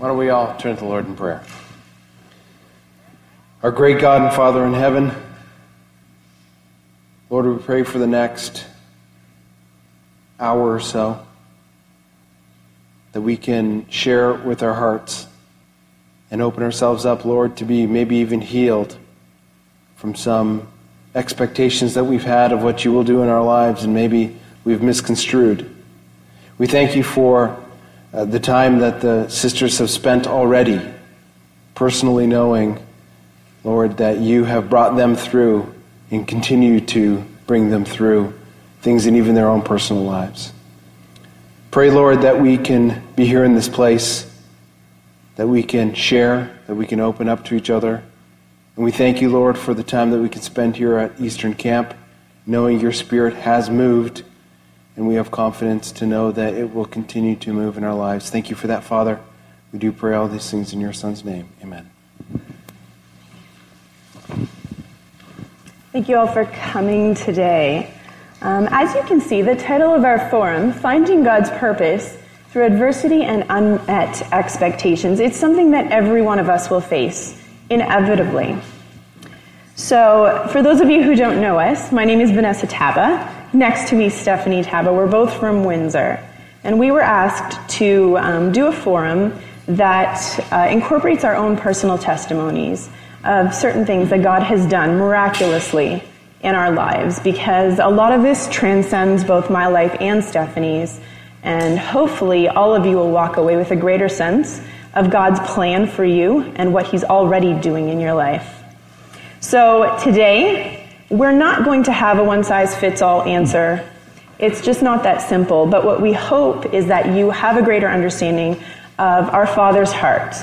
Why don't we all turn to the Lord in prayer? Our great God and Father in heaven, Lord, we pray for the next hour or so that we can share with our hearts and open ourselves up, Lord, to be maybe even healed from some expectations that we've had of what you will do in our lives and maybe we've misconstrued. We thank you for uh, the time that the sisters have spent already personally knowing, Lord, that you have brought them through and continue to bring them through things in even their own personal lives. Pray, Lord, that we can be here in this place, that we can share, that we can open up to each other. And we thank you, Lord, for the time that we can spend here at Eastern Camp, knowing your Spirit has moved and we have confidence to know that it will continue to move in our lives. Thank you for that, Father. We do pray all these things in your Son's name. Amen. Thank you all for coming today. Um, as you can see, the title of our forum, Finding God's Purpose Through Adversity and Unmet Expectations, it's something that every one of us will face, inevitably. So, for those of you who don't know us, my name is Vanessa Taba. Next to me, Stephanie Taba. We're both from Windsor. And we were asked to um, do a forum that uh, incorporates our own personal testimonies of certain things that God has done miraculously in our lives because a lot of this transcends both my life and Stephanie's. And hopefully, all of you will walk away with a greater sense of God's plan for you and what He's already doing in your life. So, today, we're not going to have a one size fits all answer. It's just not that simple. But what we hope is that you have a greater understanding of our Father's heart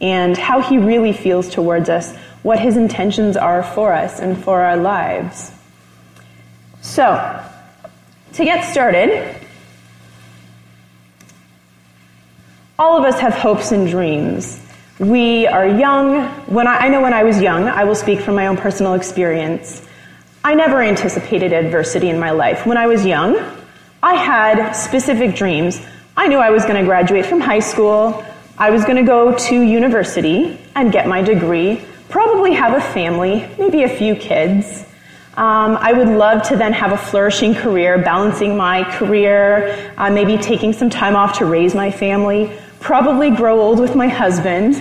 and how He really feels towards us, what His intentions are for us and for our lives. So, to get started, all of us have hopes and dreams. We are young. When I, I know when I was young, I will speak from my own personal experience. I never anticipated adversity in my life. When I was young, I had specific dreams. I knew I was going to graduate from high school, I was going to go to university and get my degree, probably have a family, maybe a few kids. Um, I would love to then have a flourishing career, balancing my career, uh, maybe taking some time off to raise my family, probably grow old with my husband,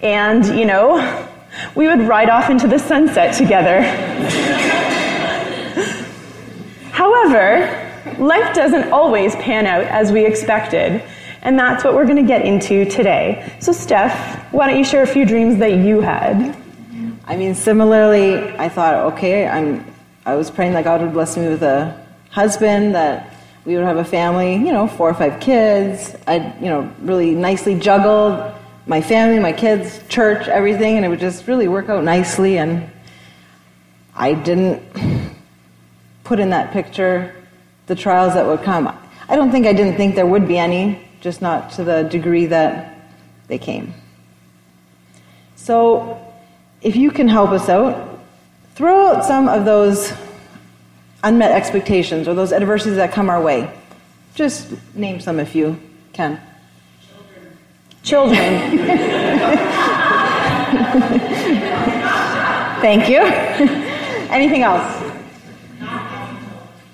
and, you know, we would ride off into the sunset together. However, life doesn't always pan out as we expected. And that's what we're going to get into today. So, Steph, why don't you share a few dreams that you had? I mean, similarly, I thought, okay, I'm, I was praying that God would bless me with a husband, that we would have a family, you know, four or five kids. I'd, you know, really nicely juggled my family, my kids, church, everything, and it would just really work out nicely. And I didn't put in that picture the trials that would come. I don't think I didn't think there would be any, just not to the degree that they came. So, if you can help us out, throw out some of those unmet expectations or those adversities that come our way. Just name some if you can. Children. Children. Thank you. Anything else?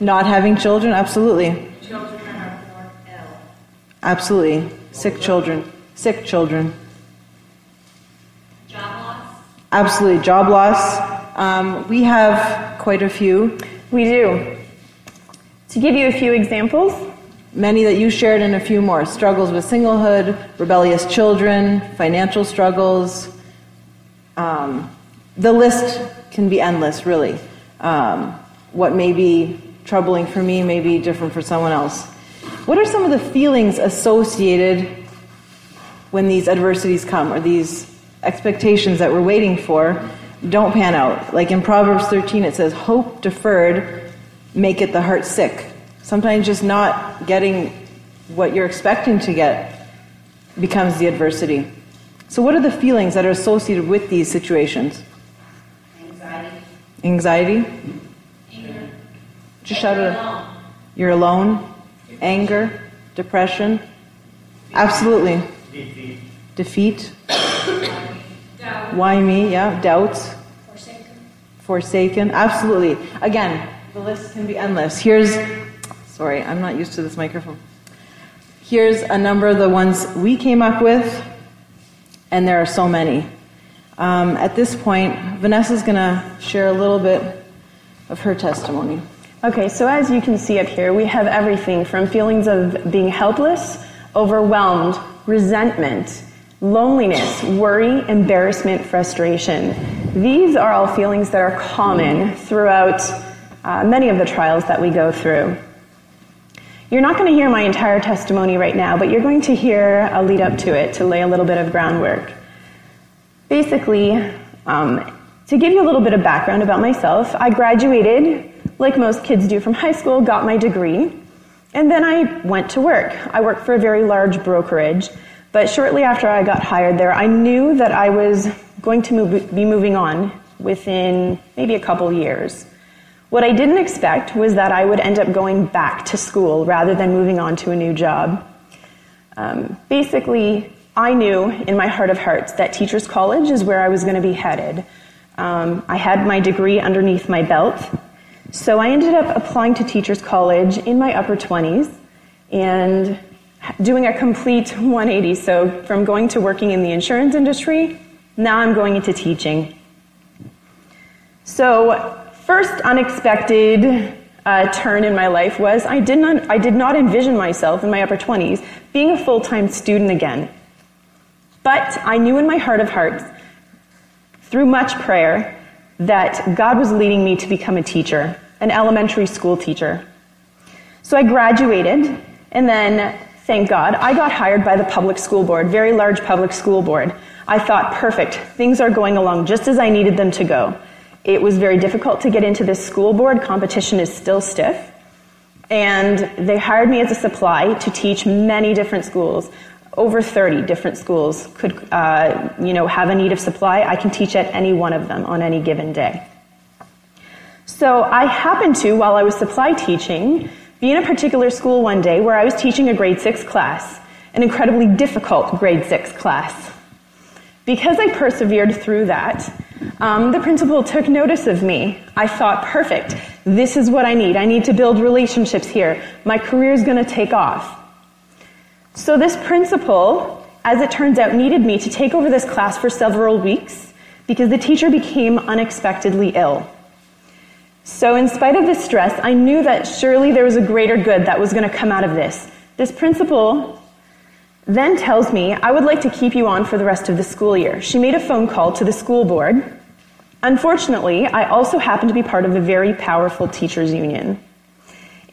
Not having children, absolutely. Children are born ill. Absolutely. Sick children. Sick children. Job loss. Absolutely. Job loss. Um, we have quite a few. We do. To give you a few examples, Many that you shared and a few more. Struggles with singlehood, rebellious children, financial struggles. Um, the list can be endless, really. Um, what may be troubling for me may be different for someone else. What are some of the feelings associated when these adversities come or these expectations that we're waiting for don't pan out? Like in Proverbs 13, it says, Hope deferred maketh the heart sick. Sometimes just not getting what you're expecting to get becomes the adversity. So, what are the feelings that are associated with these situations? Anxiety. Anxiety? Just shout it out. You're alone? Anger? Depression? Absolutely. Defeat. defeat, why me? Yeah, doubts, Forsaken. forsaken. Absolutely. Again, the list can be endless. Here's, sorry, I'm not used to this microphone. Here's a number of the ones we came up with, and there are so many. Um, at this point, Vanessa's going to share a little bit of her testimony. Okay, so as you can see up here, we have everything from feelings of being helpless, overwhelmed, resentment, loneliness, worry, embarrassment, frustration. These are all feelings that are common throughout uh, many of the trials that we go through. You're not going to hear my entire testimony right now, but you're going to hear a lead up to it to lay a little bit of groundwork. Basically, um, to give you a little bit of background about myself, I graduated, like most kids do from high school, got my degree, and then I went to work. I worked for a very large brokerage, but shortly after I got hired there, I knew that I was going to move, be moving on within maybe a couple years. What I didn't expect was that I would end up going back to school rather than moving on to a new job. Um, basically, I knew in my heart of hearts that Teachers College is where I was going to be headed. Um, I had my degree underneath my belt, so I ended up applying to Teachers College in my upper 20s and doing a complete 180. So, from going to working in the insurance industry, now I'm going into teaching. So, first unexpected uh, turn in my life was I did, not, I did not envision myself in my upper 20s being a full time student again. But I knew in my heart of hearts, through much prayer, that God was leading me to become a teacher, an elementary school teacher. So I graduated, and then, thank God, I got hired by the public school board, very large public school board. I thought, perfect, things are going along just as I needed them to go. It was very difficult to get into this school board, competition is still stiff. And they hired me as a supply to teach many different schools over 30 different schools could uh, you know, have a need of supply. I can teach at any one of them on any given day. So I happened to, while I was supply teaching, be in a particular school one day where I was teaching a grade six class, an incredibly difficult grade six class. Because I persevered through that, um, the principal took notice of me. I thought, perfect, this is what I need. I need to build relationships here. My career is going to take off. So this principal, as it turns out, needed me to take over this class for several weeks because the teacher became unexpectedly ill. So in spite of the stress, I knew that surely there was a greater good that was going to come out of this. This principal then tells me, I would like to keep you on for the rest of the school year. She made a phone call to the school board. Unfortunately, I also happen to be part of a very powerful teachers union.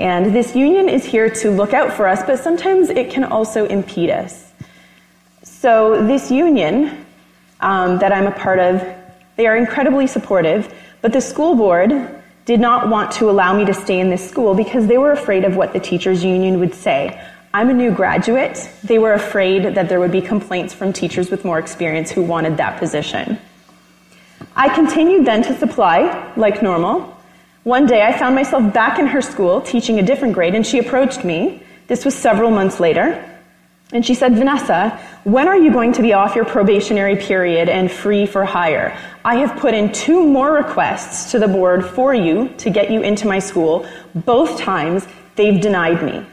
And this union is here to look out for us, but sometimes it can also impede us. So, this union um, that I'm a part of, they are incredibly supportive, but the school board did not want to allow me to stay in this school because they were afraid of what the teachers union would say. I'm a new graduate. They were afraid that there would be complaints from teachers with more experience who wanted that position. I continued then to supply like normal. One day I found myself back in her school teaching a different grade, and she approached me. This was several months later. And she said, Vanessa, when are you going to be off your probationary period and free for hire? I have put in two more requests to the board for you to get you into my school. Both times they've denied me.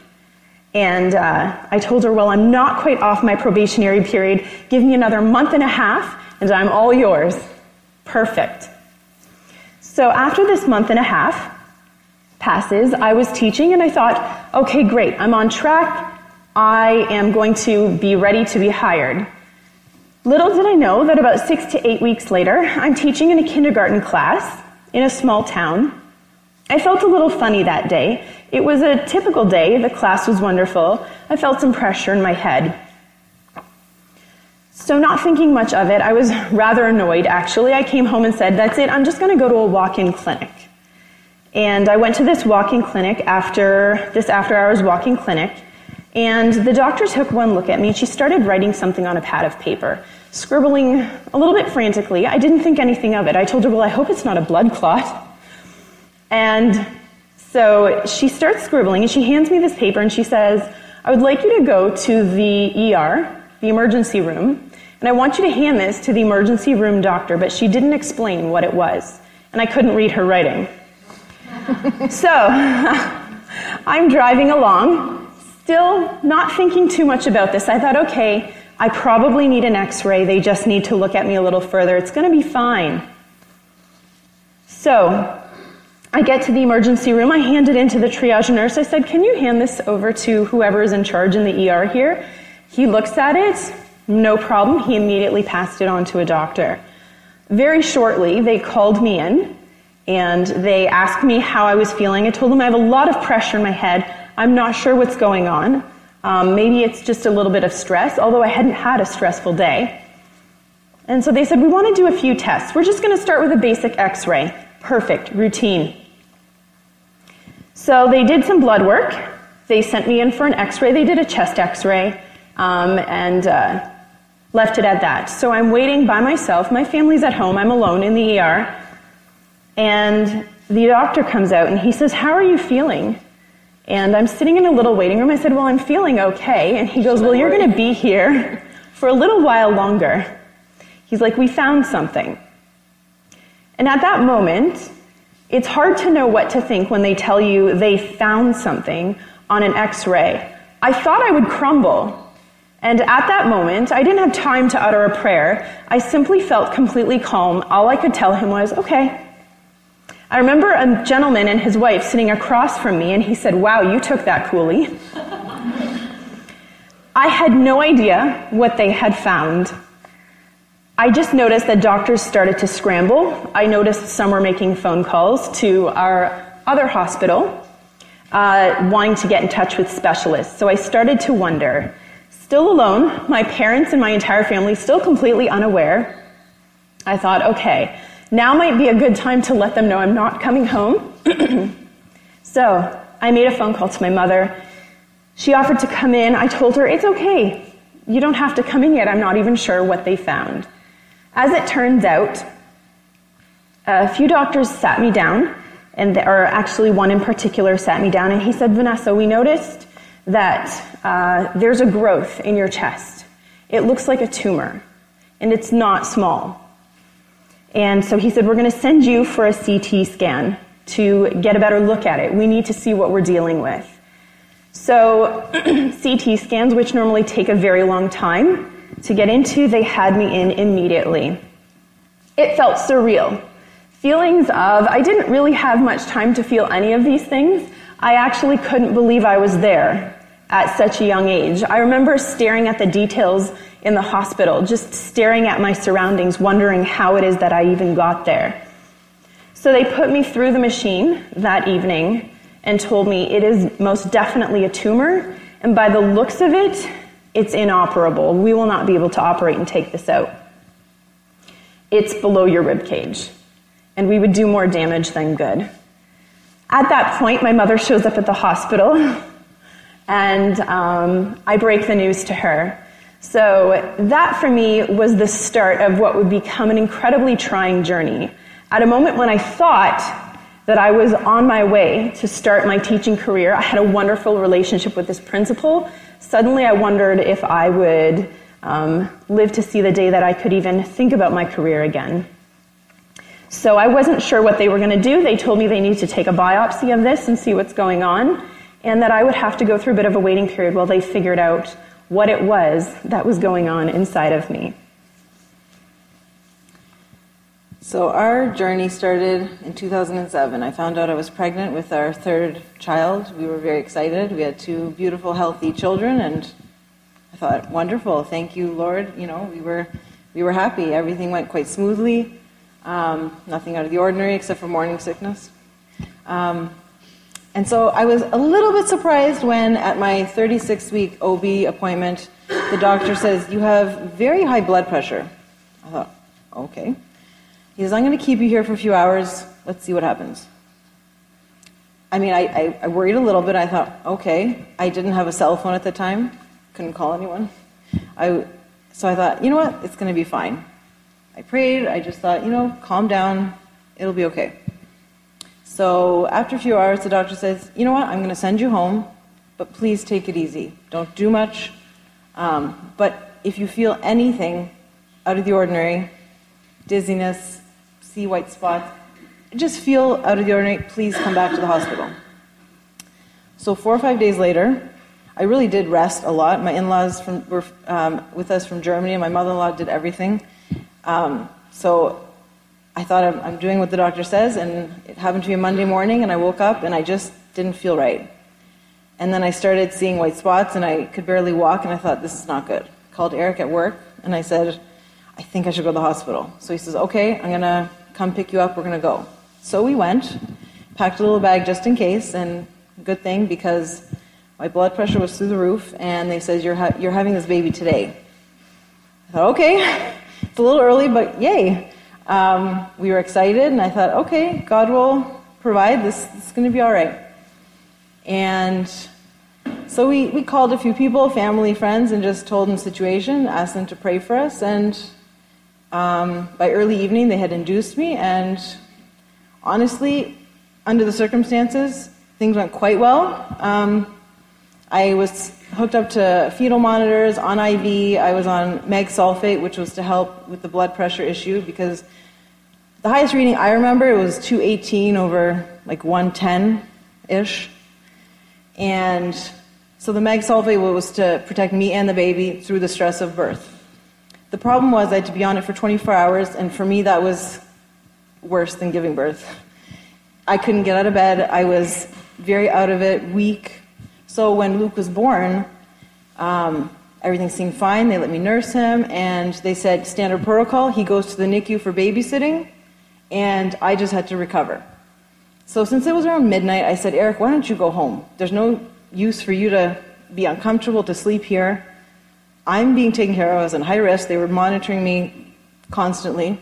And uh, I told her, Well, I'm not quite off my probationary period. Give me another month and a half, and I'm all yours. Perfect. So after this month and a half passes, I was teaching and I thought, okay, great, I'm on track. I am going to be ready to be hired. Little did I know that about six to eight weeks later, I'm teaching in a kindergarten class in a small town. I felt a little funny that day. It was a typical day. The class was wonderful. I felt some pressure in my head. So, not thinking much of it, I was rather annoyed actually. I came home and said, That's it, I'm just going to go to a walk in clinic. And I went to this walk in clinic after this after hours walk in clinic, and the doctor took one look at me. And she started writing something on a pad of paper, scribbling a little bit frantically. I didn't think anything of it. I told her, Well, I hope it's not a blood clot. And so she starts scribbling, and she hands me this paper, and she says, I would like you to go to the ER, the emergency room, And I want you to hand this to the emergency room doctor, but she didn't explain what it was. And I couldn't read her writing. so I'm driving along, still not thinking too much about this. I thought, okay, I probably need an x ray. They just need to look at me a little further. It's going to be fine. So I get to the emergency room. I hand it into the triage nurse. I said, Can you hand this over to whoever is in charge in the ER here? He looks at it, no problem. He immediately passed it on to a doctor. Very shortly, they called me in and they asked me how I was feeling. I told them I have a lot of pressure in my head. I'm not sure what's going on. Um, maybe it's just a little bit of stress, although I hadn't had a stressful day. And so they said, We want to do a few tests. We're just going to start with a basic x ray. Perfect, routine. So they did some blood work. They sent me in for an x ray. They did a chest x ray um, and uh, left it at that. So I'm waiting by myself. My family's at home. I'm alone in the ER. And the doctor comes out and he says, How are you feeling? And I'm sitting in a little waiting room. I said, Well, I'm feeling okay. And he goes, Well, you're going to be here for a little while longer. He's like, We found something. And at that moment, it's hard to know what to think when they tell you they found something on an x ray. I thought I would crumble. And at that moment, I didn't have time to utter a prayer. I simply felt completely calm. All I could tell him was, okay. I remember a gentleman and his wife sitting across from me, and he said, Wow, you took that coolly. I had no idea what they had found. I just noticed that doctors started to scramble. I noticed some were making phone calls to our other hospital, uh, wanting to get in touch with specialists. So I started to wonder. Still alone, my parents and my entire family still completely unaware. I thought, okay, now might be a good time to let them know I'm not coming home. so I made a phone call to my mother. She offered to come in. I told her, it's okay. You don't have to come in yet. I'm not even sure what they found. As it turns out, a few doctors sat me down, and or actually one in particular sat me down, and he said, Vanessa, we noticed that uh, there's a growth in your chest. It looks like a tumor, and it's not small. And so he said, We're going to send you for a CT scan to get a better look at it. We need to see what we're dealing with. So, CT scans, which normally take a very long time, to get into, they had me in immediately. It felt surreal. Feelings of, I didn't really have much time to feel any of these things. I actually couldn't believe I was there at such a young age. I remember staring at the details in the hospital, just staring at my surroundings, wondering how it is that I even got there. So they put me through the machine that evening and told me it is most definitely a tumor, and by the looks of it, it's inoperable. We will not be able to operate and take this out. It's below your rib cage, and we would do more damage than good. At that point, my mother shows up at the hospital, and um, I break the news to her. So, that for me was the start of what would become an incredibly trying journey. At a moment when I thought that I was on my way to start my teaching career, I had a wonderful relationship with this principal suddenly I wondered if I would um, live to see the day that I could even think about my career again. So I wasn't sure what they were going to do. They told me they needed to take a biopsy of this and see what's going on, and that I would have to go through a bit of a waiting period while they figured out what it was that was going on inside of me. So our journey started in 2007. I found out I was pregnant with our third child. We were very excited. We had two beautiful, healthy children, and I thought, wonderful, thank you, Lord. You know, we were we were happy. Everything went quite smoothly. Um, nothing out of the ordinary except for morning sickness. Um, and so I was a little bit surprised when, at my 36 week OB appointment, the doctor says, You have very high blood pressure. I thought, okay. He says, I'm going to keep you here for a few hours. Let's see what happens. I mean, I, I, I, worried a little bit. I thought, okay. I didn't have a cell phone at the time, couldn't call anyone. I, so I thought, you know what? It's going to be fine. I prayed. I just thought, you know, calm down. It'll be okay. So after a few hours, the doctor says, you know what? I'm going to send you home, but please take it easy. Don't do much. Um, but if you feel anything, out of the ordinary, dizziness, see white spots, just feel out of the ordinary, please come back to the hospital. So, four or five days later, I really did rest a lot. My in laws were um, with us from Germany, and my mother in law did everything. Um, so, I thought I'm, I'm doing what the doctor says, and it happened to me Monday morning, and I woke up and I just didn't feel right. And then I started seeing white spots, and I could barely walk, and I thought, this is not good. I called Eric at work, and I said, I think I should go to the hospital. So he says, okay, I'm going to come pick you up, we're going to go. So we went, packed a little bag just in case, and good thing because my blood pressure was through the roof, and they said, You're, ha- you're having this baby today. I thought, Okay, it's a little early, but yay. Um, we were excited, and I thought, Okay, God will provide, this, this is going to be all right. And so we, we called a few people, family, friends, and just told them the situation, asked them to pray for us, and um, by early evening they had induced me, and honestly, under the circumstances, things went quite well. Um, I was hooked up to fetal monitors on IV. I was on mag sulfate, which was to help with the blood pressure issue because the highest reading I remember it was 218 over like 110 ish. And so the mag sulfate was to protect me and the baby through the stress of birth. The problem was I had to be on it for 24 hours, and for me that was worse than giving birth. I couldn't get out of bed. I was very out of it, weak. So when Luke was born, um, everything seemed fine. They let me nurse him, and they said standard protocol. He goes to the NICU for babysitting, and I just had to recover. So since it was around midnight, I said, Eric, why don't you go home? There's no use for you to be uncomfortable to sleep here. I'm being taken care of. I was in high risk. They were monitoring me constantly.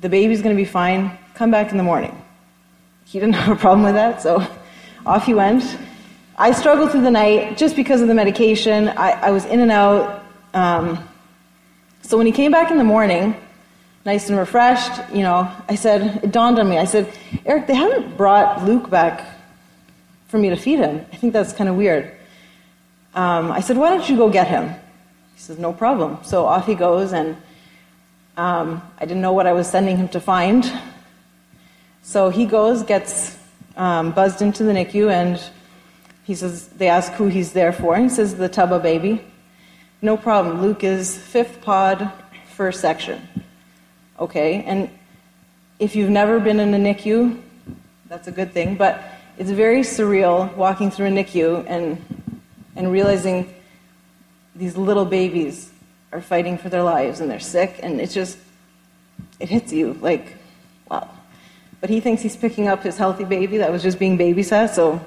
The baby's going to be fine. Come back in the morning. He didn't have a problem with that, so off he went. I struggled through the night just because of the medication. I, I was in and out. Um, so when he came back in the morning, nice and refreshed, you know, I said, it dawned on me. I said, Eric, they haven't brought Luke back for me to feed him. I think that's kind of weird. Um, I said, why don't you go get him? He says, no problem. So off he goes, and um, I didn't know what I was sending him to find. So he goes, gets um, buzzed into the NICU, and he says, they ask who he's there for, he says, the Tubba baby. No problem. Luke is fifth pod, first section. Okay, and if you've never been in a NICU, that's a good thing, but it's very surreal walking through a NICU and, and realizing these little babies are fighting for their lives and they're sick, and it just, it hits you like, wow. But he thinks he's picking up his healthy baby that was just being babysat, so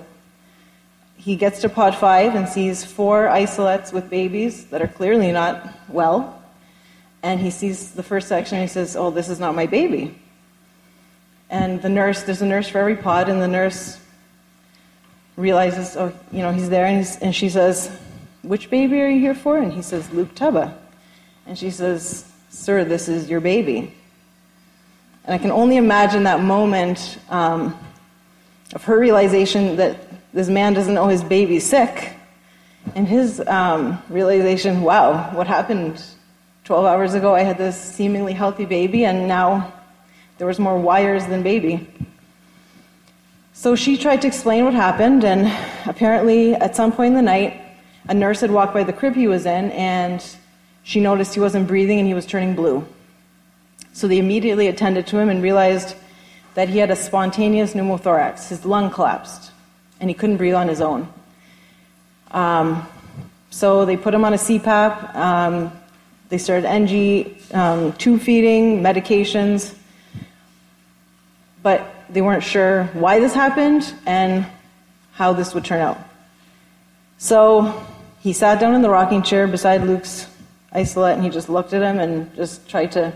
he gets to pod five and sees four isolettes with babies that are clearly not well. And he sees the first section and he says, Oh, this is not my baby. And the nurse, there's a nurse for every pod, and the nurse realizes, oh, you know, he's there, and, he's, and she says, Which baby are you here for? And he says, Luke Tubba. And she says, Sir, this is your baby. And I can only imagine that moment um, of her realization that this man doesn't know his baby's sick, and his um, realization, wow, what happened 12 hours ago? I had this seemingly healthy baby, and now there was more wires than baby. So she tried to explain what happened, and apparently, at some point in the night, a nurse had walked by the crib he was in, and she noticed he wasn't breathing and he was turning blue. So they immediately attended to him and realized that he had a spontaneous pneumothorax. His lung collapsed, and he couldn't breathe on his own. Um, so they put him on a CPAP. Um, they started NG, um, tube feeding, medications, but they weren't sure why this happened and how this would turn out. So he sat down in the rocking chair beside Luke's isolette and he just looked at him and just tried to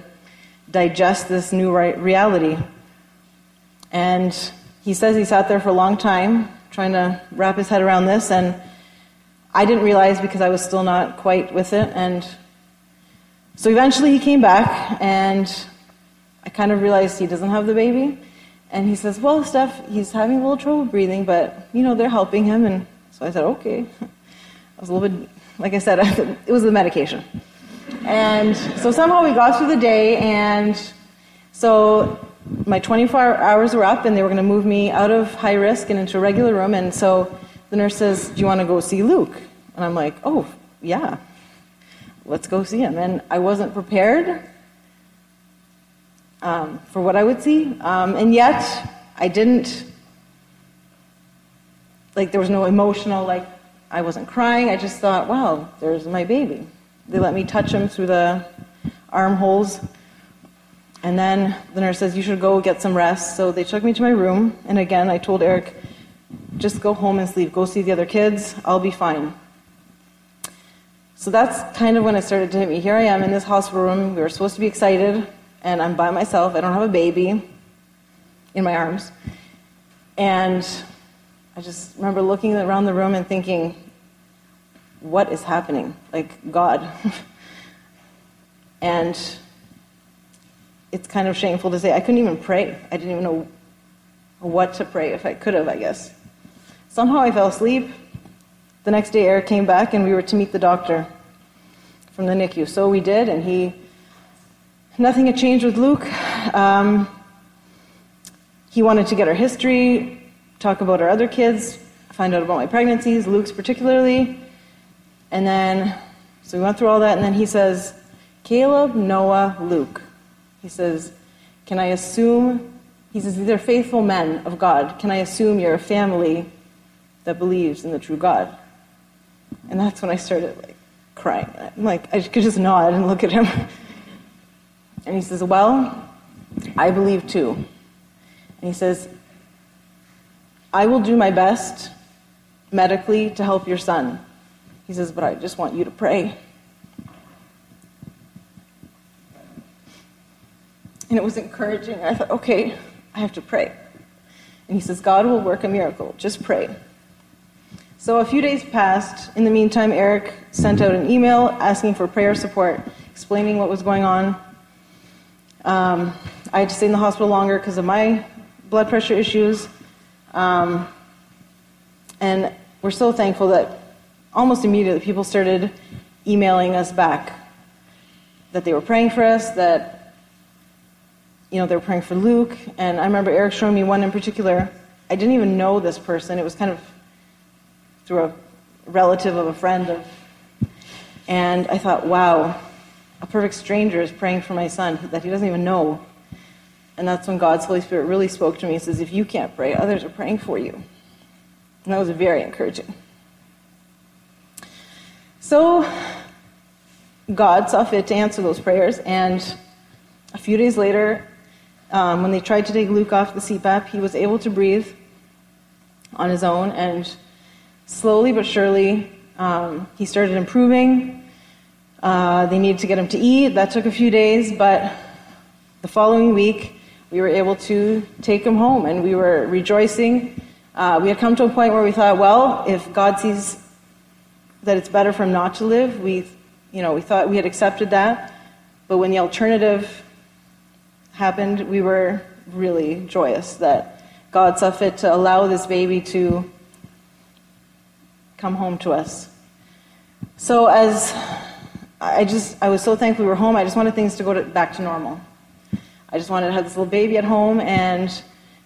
digest this new reality. And he says he sat there for a long time trying to wrap his head around this, and I didn't realize because I was still not quite with it. And so eventually he came back, and I kind of realized he doesn't have the baby. And he says, Well, Steph, he's having a little trouble breathing, but, you know, they're helping him. And so I said, Okay. I was a little bit, like I said, it was the medication. And so somehow we got through the day, and so my 24 hours were up, and they were going to move me out of high risk and into a regular room. And so the nurse says, Do you want to go see Luke? And I'm like, Oh, yeah, let's go see him. And I wasn't prepared um, for what I would see. Um, and yet, I didn't, like, there was no emotional, like, I wasn't crying. I just thought, wow, there's my baby. They let me touch him through the armholes. And then the nurse says, you should go get some rest. So they took me to my room. And again, I told Eric, just go home and sleep. Go see the other kids. I'll be fine. So that's kind of when it started to hit me. Here I am in this hospital room. We were supposed to be excited and I'm by myself. I don't have a baby in my arms. And I just remember looking around the room and thinking, what is happening? Like, God. and it's kind of shameful to say, I couldn't even pray. I didn't even know what to pray if I could have, I guess. Somehow I fell asleep. The next day, Eric came back and we were to meet the doctor from the NICU. So we did, and he Nothing had changed with Luke. Um, he wanted to get our history, talk about our other kids, find out about my pregnancies, Luke's particularly. And then, so we went through all that, and then he says, Caleb, Noah, Luke. He says, Can I assume, he says, these are faithful men of God. Can I assume you're a family that believes in the true God? And that's when I started like crying. I'm like, I could just nod and look at him. And he says, Well, I believe too. And he says, I will do my best medically to help your son. He says, But I just want you to pray. And it was encouraging. I thought, okay, I have to pray. And he says, God will work a miracle. Just pray. So a few days passed. In the meantime, Eric sent out an email asking for prayer support, explaining what was going on. Um, I had to stay in the hospital longer because of my blood pressure issues. Um, and we're so thankful that almost immediately people started emailing us back that they were praying for us, that you know they were praying for Luke. And I remember Eric showing me one in particular. I didn't even know this person. It was kind of through a relative of a friend of, and I thought, wow, a perfect stranger is praying for my son that he doesn't even know. And that's when God's Holy Spirit really spoke to me. He says, If you can't pray, others are praying for you. And that was very encouraging. So, God saw fit to answer those prayers. And a few days later, um, when they tried to take Luke off the CPAP, he was able to breathe on his own. And slowly but surely, um, he started improving. Uh, they needed to get him to eat. That took a few days, but the following week, we were able to take him home, and we were rejoicing. Uh, we had come to a point where we thought, well, if God sees that it's better for him not to live, we, you know, we thought we had accepted that. But when the alternative happened, we were really joyous that God saw fit to allow this baby to come home to us. So as I just, I was so thankful we were home. I just wanted things to go to, back to normal. I just wanted to have this little baby at home, and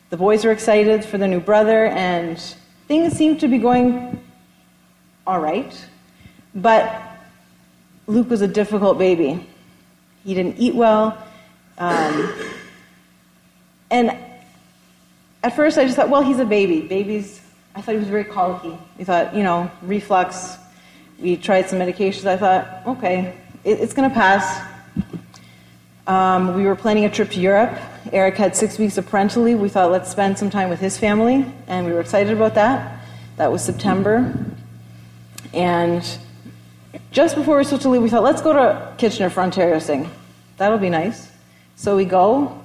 the boys were excited for their new brother, and things seemed to be going all right. But Luke was a difficult baby. He didn't eat well. Um, and at first I just thought, well, he's a baby. Babies, I thought he was very colicky. We thought, you know, reflux, we tried some medications. I thought, okay, it, it's going to pass. Um, we were planning a trip to Europe. Eric had six weeks of parental leave. We thought, let's spend some time with his family, and we were excited about that. That was September. And just before we were supposed to leave, we thought, let's go to Kitchener for Ontario Sing. That'll be nice. So we go,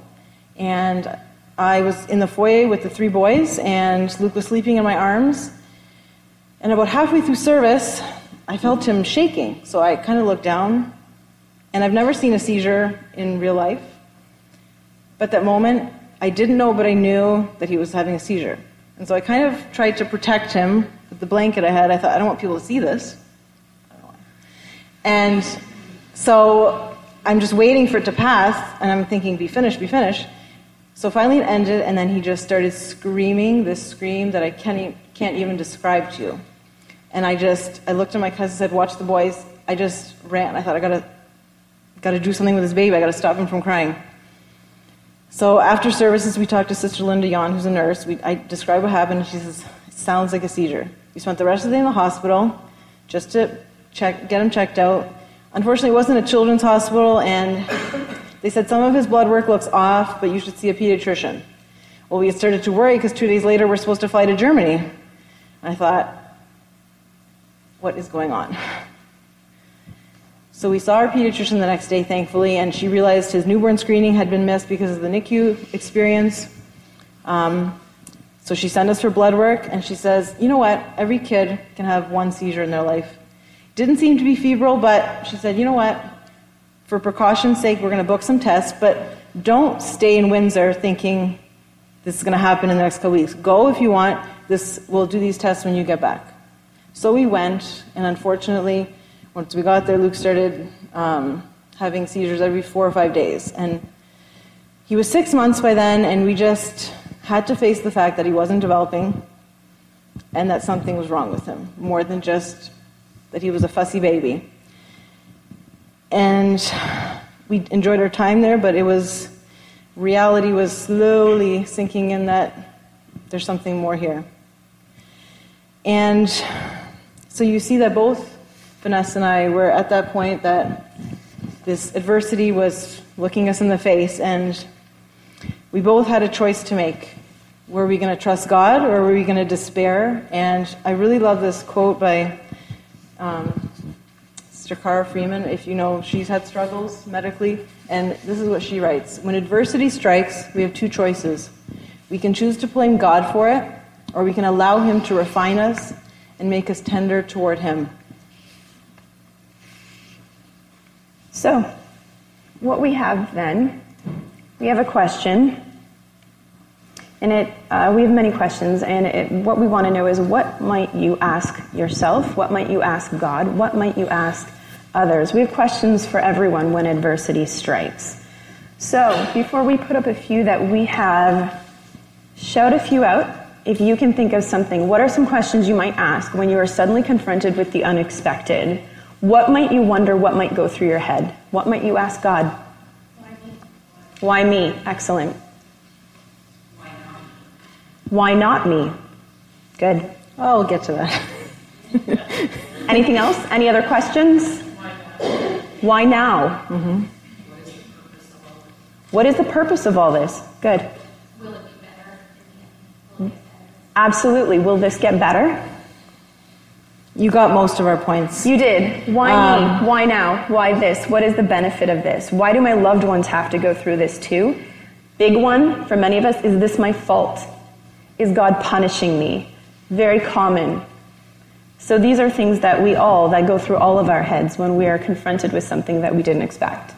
and I was in the foyer with the three boys, and Luke was sleeping in my arms. And about halfway through service, I felt him shaking. So I kind of looked down, and I've never seen a seizure in real life. But that moment, I didn't know, but I knew that he was having a seizure. And so I kind of tried to protect him with the blanket I had. I thought, I don't want people to see this. And So I'm just waiting for it to pass, and I'm thinking, be finished, be finished. So finally it ended, and then he just started screaming this scream that I can't, e- can't even describe to you. And I just, I looked at my cousin and said, watch the boys. I just ran. I thought, I gotta, gotta do something with this baby. I gotta stop him from crying. So after services, we talked to Sister Linda Yon, who's a nurse. We, I described what happened, and she says, it sounds like a seizure. We spent the rest of the day in the hospital just to check, get him checked out. Unfortunately, it wasn't a children's hospital, and they said some of his blood work looks off, but you should see a pediatrician. Well, we started to worry because two days later we're supposed to fly to Germany. And I thought, what is going on? So we saw our pediatrician the next day, thankfully, and she realized his newborn screening had been missed because of the NICU experience. Um, so she sent us for blood work, and she says, you know what? Every kid can have one seizure in their life. Didn't seem to be febrile, but she said, you know what? For precaution's sake, we're going to book some tests, but don't stay in Windsor thinking this is going to happen in the next couple weeks. Go if you want. This, we'll do these tests when you get back. So we went, and unfortunately, once we got there, Luke started um, having seizures every four or five days. And he was six months by then, and we just had to face the fact that he wasn't developing and that something was wrong with him, more than just that he was a fussy baby. And we enjoyed our time there, but it was reality was slowly sinking in that there's something more here. And so you see that both Vanessa and I were at that point that this adversity was looking us in the face, and we both had a choice to make. Were we going to trust God or were we going to despair? And I really love this quote by um, Sister Cara Freeman. If you know, she's had struggles medically, and this is what she writes When adversity strikes, we have two choices. We can choose to blame God for it, or we can allow Him to refine us and make us tender toward Him. So, what we have then, we have a question, and it, uh, we have many questions, and it, what we want to know is what might you ask yourself? What might you ask God? What might you ask others? We have questions for everyone when adversity strikes. So, before we put up a few that we have, shout a few out. If you can think of something, what are some questions you might ask when you are suddenly confronted with the unexpected? What might you wonder? What might go through your head? What might you ask God? Why me? Excellent. Why not me? Good. Oh, we'll get to that. Anything else? Any other questions? Why now? Mm-hmm. What is the purpose of all this? Good. Will it be better in the end? Absolutely. Will this get better? You got most of our points. You did. Why Um, me? Why now? Why this? What is the benefit of this? Why do my loved ones have to go through this too? Big one for many of us is this my fault? Is God punishing me? Very common. So these are things that we all, that go through all of our heads when we are confronted with something that we didn't expect.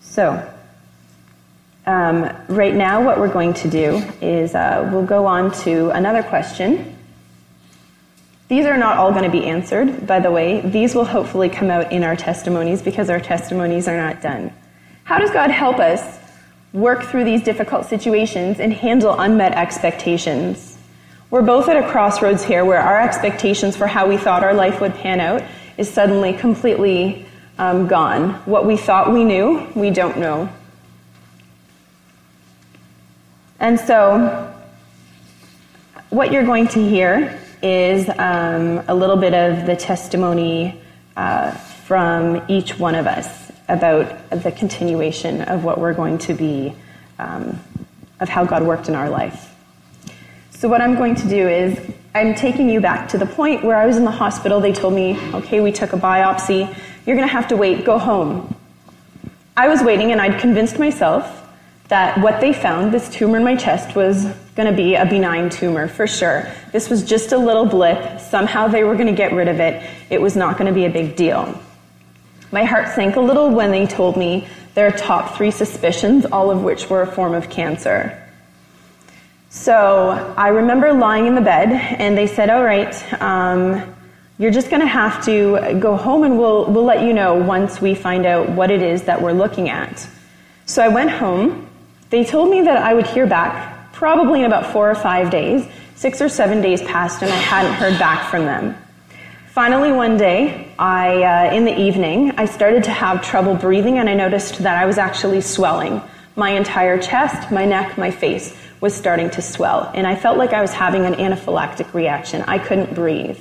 So, um, right now, what we're going to do is uh, we'll go on to another question. These are not all going to be answered, by the way. These will hopefully come out in our testimonies because our testimonies are not done. How does God help us work through these difficult situations and handle unmet expectations? We're both at a crossroads here where our expectations for how we thought our life would pan out is suddenly completely um, gone. What we thought we knew, we don't know. And so, what you're going to hear is um, a little bit of the testimony uh, from each one of us about the continuation of what we're going to be, um, of how God worked in our life. So, what I'm going to do is, I'm taking you back to the point where I was in the hospital. They told me, okay, we took a biopsy. You're going to have to wait, go home. I was waiting, and I'd convinced myself that what they found, this tumor in my chest, was going to be a benign tumor for sure. This was just a little blip. Somehow they were going to get rid of it. It was not going to be a big deal. My heart sank a little when they told me their top three suspicions, all of which were a form of cancer. So I remember lying in the bed, and they said, All right, um, You're just going to have to go home and we'll, we'll let you know once we find out what it is that we're looking at. So I went home. They told me that I would hear back probably in about four or five days. Six or seven days passed and I hadn't heard back from them. Finally, one day, I, uh, in the evening, I started to have trouble breathing and I noticed that I was actually swelling. My entire chest, my neck, my face was starting to swell. And I felt like I was having an anaphylactic reaction. I couldn't breathe.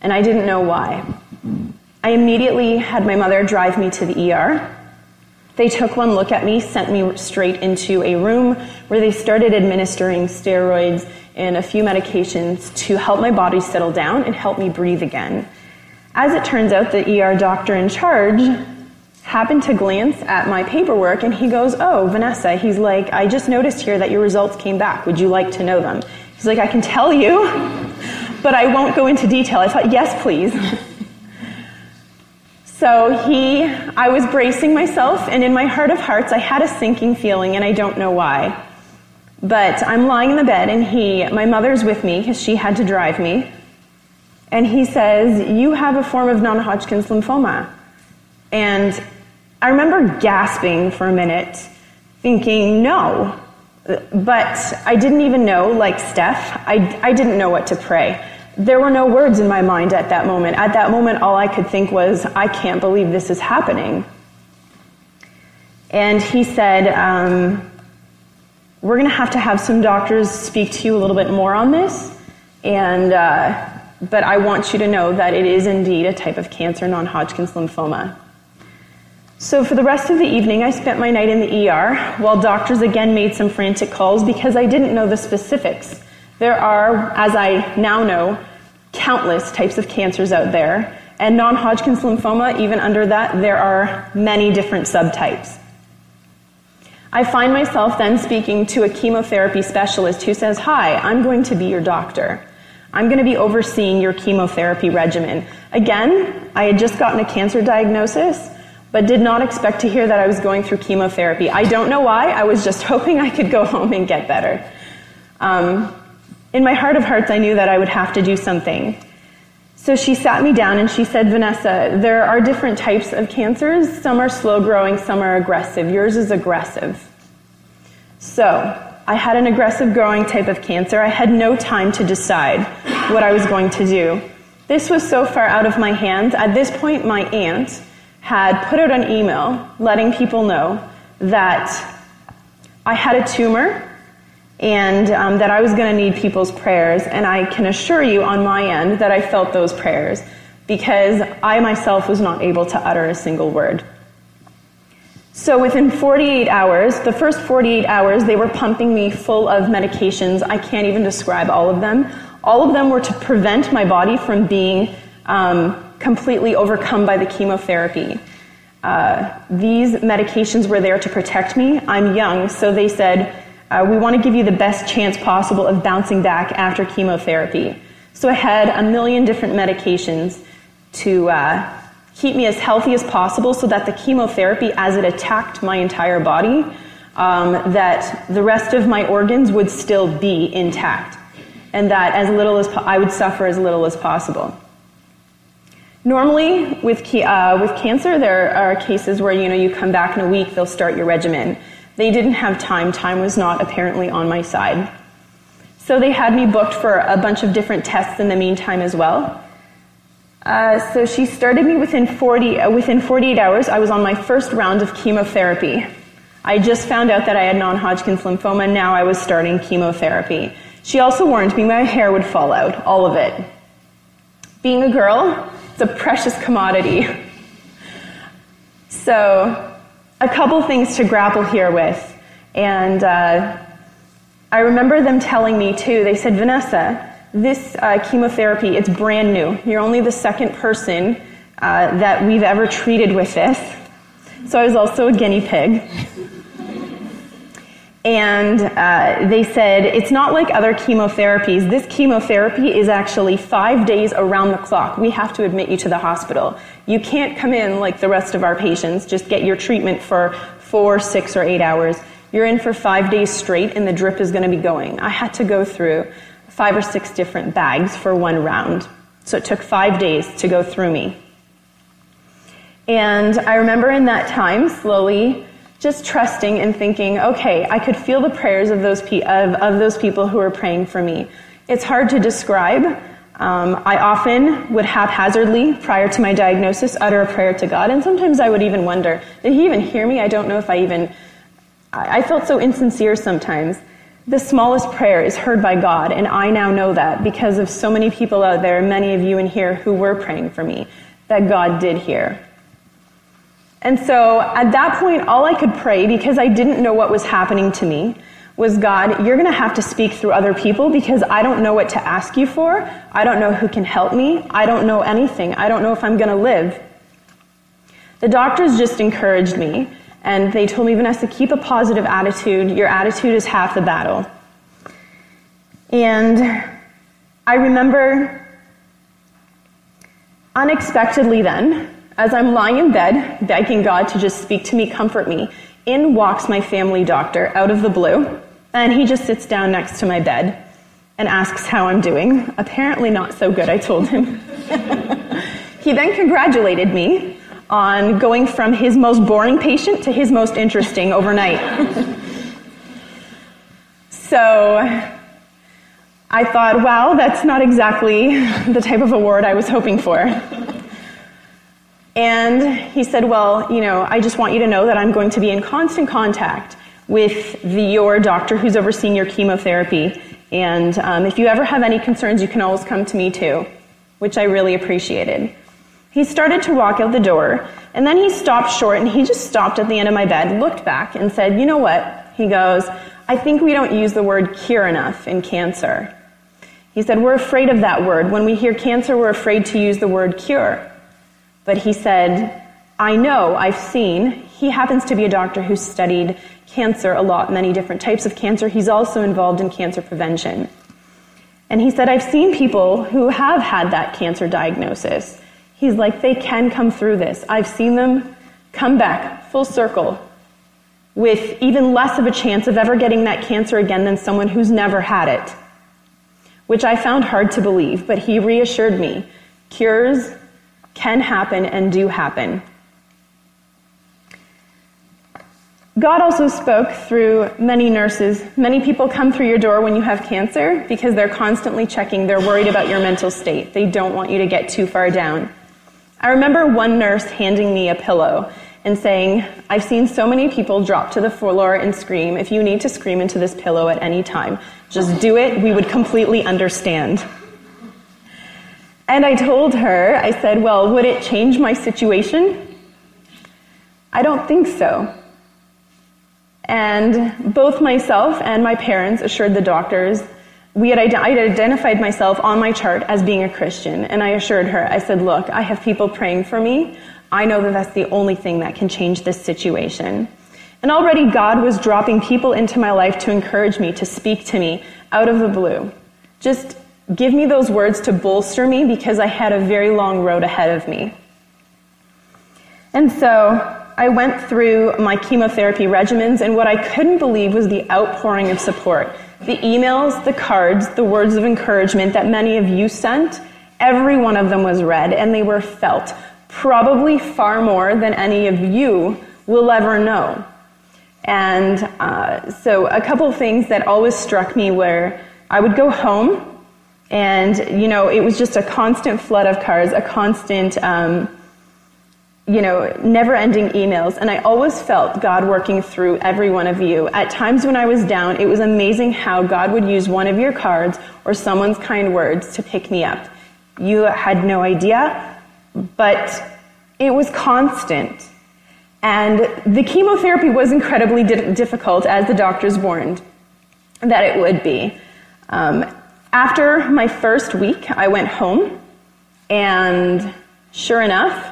And I didn't know why. I immediately had my mother drive me to the ER. They took one look at me, sent me straight into a room where they started administering steroids and a few medications to help my body settle down and help me breathe again. As it turns out, the ER doctor in charge happened to glance at my paperwork and he goes, Oh, Vanessa, he's like, I just noticed here that your results came back. Would you like to know them? He's like, I can tell you, but I won't go into detail. I thought, Yes, please. so he, I was bracing myself, and in my heart of hearts, I had a sinking feeling, and I don't know why. But I'm lying in the bed, and he, my mother's with me because she had to drive me. And he says, You have a form of non Hodgkin's lymphoma. And I remember gasping for a minute, thinking, No. But I didn't even know, like Steph, I, I didn't know what to pray. There were no words in my mind at that moment. At that moment, all I could think was, I can't believe this is happening. And he said, um, we're going to have to have some doctors speak to you a little bit more on this. And, uh, but I want you to know that it is indeed a type of cancer, non Hodgkin's lymphoma. So, for the rest of the evening, I spent my night in the ER while doctors again made some frantic calls because I didn't know the specifics. There are, as I now know, countless types of cancers out there, and non Hodgkin's lymphoma, even under that, there are many different subtypes. I find myself then speaking to a chemotherapy specialist who says, Hi, I'm going to be your doctor. I'm going to be overseeing your chemotherapy regimen. Again, I had just gotten a cancer diagnosis, but did not expect to hear that I was going through chemotherapy. I don't know why. I was just hoping I could go home and get better. Um, in my heart of hearts, I knew that I would have to do something. So she sat me down and she said, Vanessa, there are different types of cancers. Some are slow growing, some are aggressive. Yours is aggressive. So I had an aggressive growing type of cancer. I had no time to decide what I was going to do. This was so far out of my hands. At this point, my aunt had put out an email letting people know that I had a tumor and um, that I was going to need people's prayers. And I can assure you on my end that I felt those prayers because I myself was not able to utter a single word. So within 48 hours, the first 48 hours, they were pumping me full of medications. I can't even describe all of them. All of them were to prevent my body from being um, completely overcome by the chemotherapy. Uh, these medications were there to protect me. I'm young, so they said, uh, we want to give you the best chance possible of bouncing back after chemotherapy. So I had a million different medications to uh, keep me as healthy as possible so that the chemotherapy, as it attacked my entire body, um, that the rest of my organs would still be intact. And that as little as po- I would suffer as little as possible. Normally, with, uh, with cancer, there are cases where you know you come back in a week, they'll start your regimen. They didn't have time. Time was not apparently on my side. So they had me booked for a bunch of different tests in the meantime as well. Uh, so she started me within 40, uh, within 48 hours. I was on my first round of chemotherapy. I just found out that I had non-Hodgkin's lymphoma. Now I was starting chemotherapy. She also warned me my hair would fall out, all of it. Being a girl, it's a precious commodity. So a couple things to grapple here with. And uh, I remember them telling me too, they said, Vanessa, this uh, chemotherapy, it's brand new. You're only the second person uh, that we've ever treated with this. So I was also a guinea pig. And uh, they said, it's not like other chemotherapies. This chemotherapy is actually five days around the clock. We have to admit you to the hospital. You can't come in like the rest of our patients, just get your treatment for four, six, or eight hours. You're in for five days straight, and the drip is going to be going. I had to go through five or six different bags for one round. So it took five days to go through me. And I remember in that time, slowly just trusting and thinking, okay, I could feel the prayers of those, pe- of, of those people who were praying for me. It's hard to describe. Um, I often would haphazardly, prior to my diagnosis, utter a prayer to God, and sometimes I would even wonder, did He even hear me? I don't know if I even. I, I felt so insincere sometimes. The smallest prayer is heard by God, and I now know that because of so many people out there, many of you in here who were praying for me, that God did hear. And so at that point, all I could pray, because I didn't know what was happening to me, was God, you're going to have to speak through other people because I don't know what to ask you for. I don't know who can help me. I don't know anything. I don't know if I'm going to live. The doctors just encouraged me and they told me, Vanessa, keep a positive attitude. Your attitude is half the battle. And I remember unexpectedly then, as I'm lying in bed, begging God to just speak to me, comfort me, in walks my family doctor out of the blue, and he just sits down next to my bed and asks how I'm doing. Apparently, not so good, I told him. he then congratulated me on going from his most boring patient to his most interesting overnight. so I thought, wow, that's not exactly the type of award I was hoping for. And he said, Well, you know, I just want you to know that I'm going to be in constant contact with the, your doctor who's overseeing your chemotherapy. And um, if you ever have any concerns, you can always come to me too, which I really appreciated. He started to walk out the door, and then he stopped short and he just stopped at the end of my bed, looked back, and said, You know what? He goes, I think we don't use the word cure enough in cancer. He said, We're afraid of that word. When we hear cancer, we're afraid to use the word cure. But he said, I know, I've seen. He happens to be a doctor who's studied cancer a lot, many different types of cancer. He's also involved in cancer prevention. And he said, I've seen people who have had that cancer diagnosis. He's like, they can come through this. I've seen them come back full circle with even less of a chance of ever getting that cancer again than someone who's never had it, which I found hard to believe, but he reassured me. Cures can happen and do happen. God also spoke through many nurses. Many people come through your door when you have cancer because they're constantly checking. They're worried about your mental state. They don't want you to get too far down. I remember one nurse handing me a pillow and saying, I've seen so many people drop to the floor and scream. If you need to scream into this pillow at any time, just do it. We would completely understand. And I told her, I said, Well, would it change my situation? I don't think so. And both myself and my parents assured the doctors we had I had identified myself on my chart as being a Christian, and I assured her, I said, Look, I have people praying for me. I know that that's the only thing that can change this situation. And already God was dropping people into my life to encourage me, to speak to me out of the blue. Just give me those words to bolster me because I had a very long road ahead of me. And so I went through my chemotherapy regimens, and what I couldn't believe was the outpouring of support. The emails, the cards, the words of encouragement that many of you sent, every one of them was read, and they were felt. Probably far more than any of you will ever know. And uh, so, a couple things that always struck me were I would go home and, you know, it was just a constant flood of cards, a constant, um, you know, never ending emails. And I always felt God working through every one of you. At times when I was down, it was amazing how God would use one of your cards or someone's kind words to pick me up. You had no idea, but it was constant. And the chemotherapy was incredibly di- difficult, as the doctors warned that it would be. Um, after my first week, I went home, and sure enough,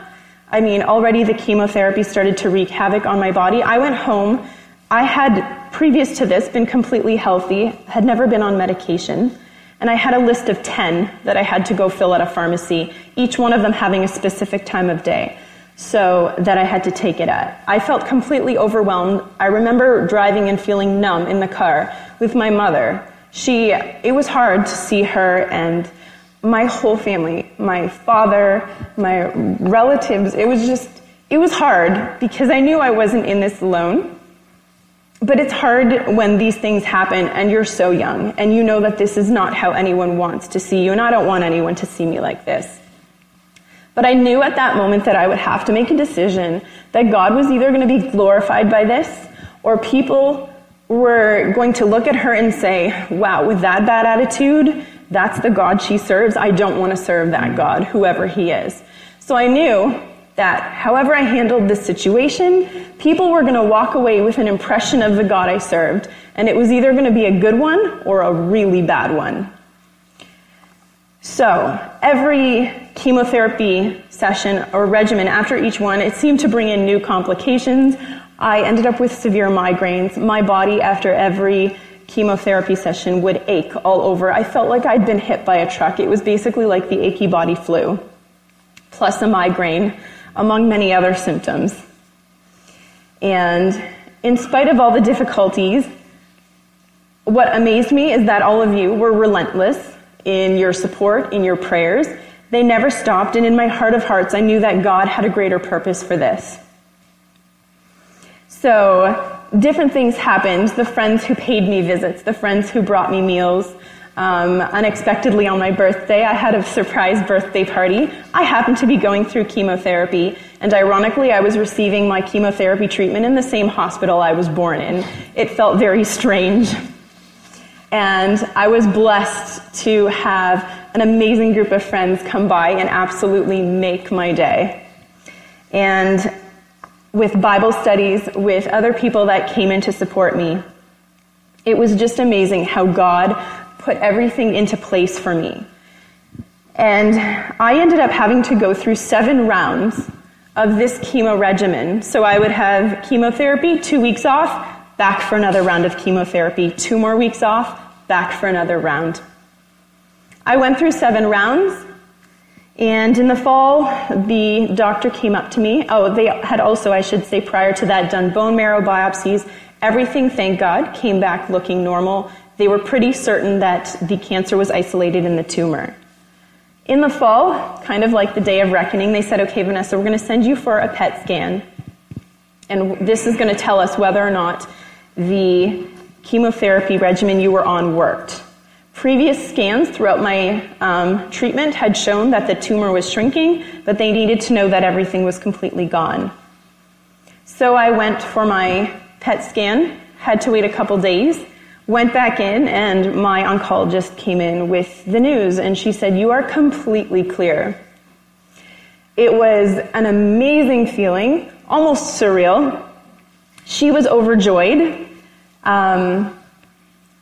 I mean, already the chemotherapy started to wreak havoc on my body. I went home. I had, previous to this, been completely healthy, had never been on medication, and I had a list of 10 that I had to go fill at a pharmacy, each one of them having a specific time of day so that I had to take it at. I felt completely overwhelmed. I remember driving and feeling numb in the car with my mother she, it was hard to see her and my whole family, my father, my relatives, it was just, it was hard because I knew I wasn't in this alone. But it's hard when these things happen and you're so young and you know that this is not how anyone wants to see you, and I don't want anyone to see me like this. But I knew at that moment that I would have to make a decision that God was either going to be glorified by this or people were going to look at her and say, wow, with that bad attitude, that's the God she serves. I don't want to serve that God, whoever he is. So I knew that however I handled this situation, people were going to walk away with an impression of the God I served, and it was either going to be a good one or a really bad one. So, every chemotherapy session or regimen after each one, it seemed to bring in new complications. I ended up with severe migraines. My body, after every chemotherapy session, would ache all over. I felt like I'd been hit by a truck. It was basically like the achy body flu, plus a migraine, among many other symptoms. And in spite of all the difficulties, what amazed me is that all of you were relentless in your support, in your prayers. They never stopped, and in my heart of hearts, I knew that God had a greater purpose for this. So, different things happened. The friends who paid me visits, the friends who brought me meals. Um, unexpectedly on my birthday, I had a surprise birthday party. I happened to be going through chemotherapy, and ironically, I was receiving my chemotherapy treatment in the same hospital I was born in. It felt very strange. And I was blessed to have an amazing group of friends come by and absolutely make my day. And with Bible studies, with other people that came in to support me. It was just amazing how God put everything into place for me. And I ended up having to go through seven rounds of this chemo regimen. So I would have chemotherapy, two weeks off, back for another round of chemotherapy, two more weeks off, back for another round. I went through seven rounds. And in the fall, the doctor came up to me. Oh, they had also, I should say, prior to that, done bone marrow biopsies. Everything, thank God, came back looking normal. They were pretty certain that the cancer was isolated in the tumor. In the fall, kind of like the day of reckoning, they said, okay, Vanessa, we're going to send you for a PET scan. And this is going to tell us whether or not the chemotherapy regimen you were on worked. Previous scans throughout my um, treatment had shown that the tumor was shrinking, but they needed to know that everything was completely gone. So I went for my PET scan, had to wait a couple days, went back in, and my oncologist came in with the news, and she said, You are completely clear. It was an amazing feeling, almost surreal. She was overjoyed. Um,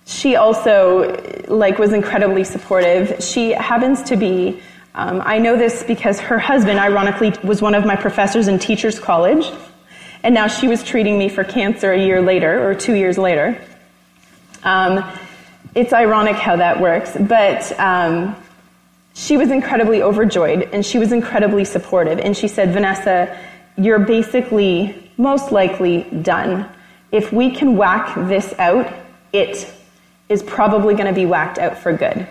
she also like was incredibly supportive. She happens to be um, I know this because her husband, ironically, was one of my professors in Teachers College, and now she was treating me for cancer a year later or two years later. Um, it's ironic how that works, but um, she was incredibly overjoyed and she was incredibly supportive. And she said, Vanessa, you're basically most likely done. If we can whack this out, it is probably going to be whacked out for good.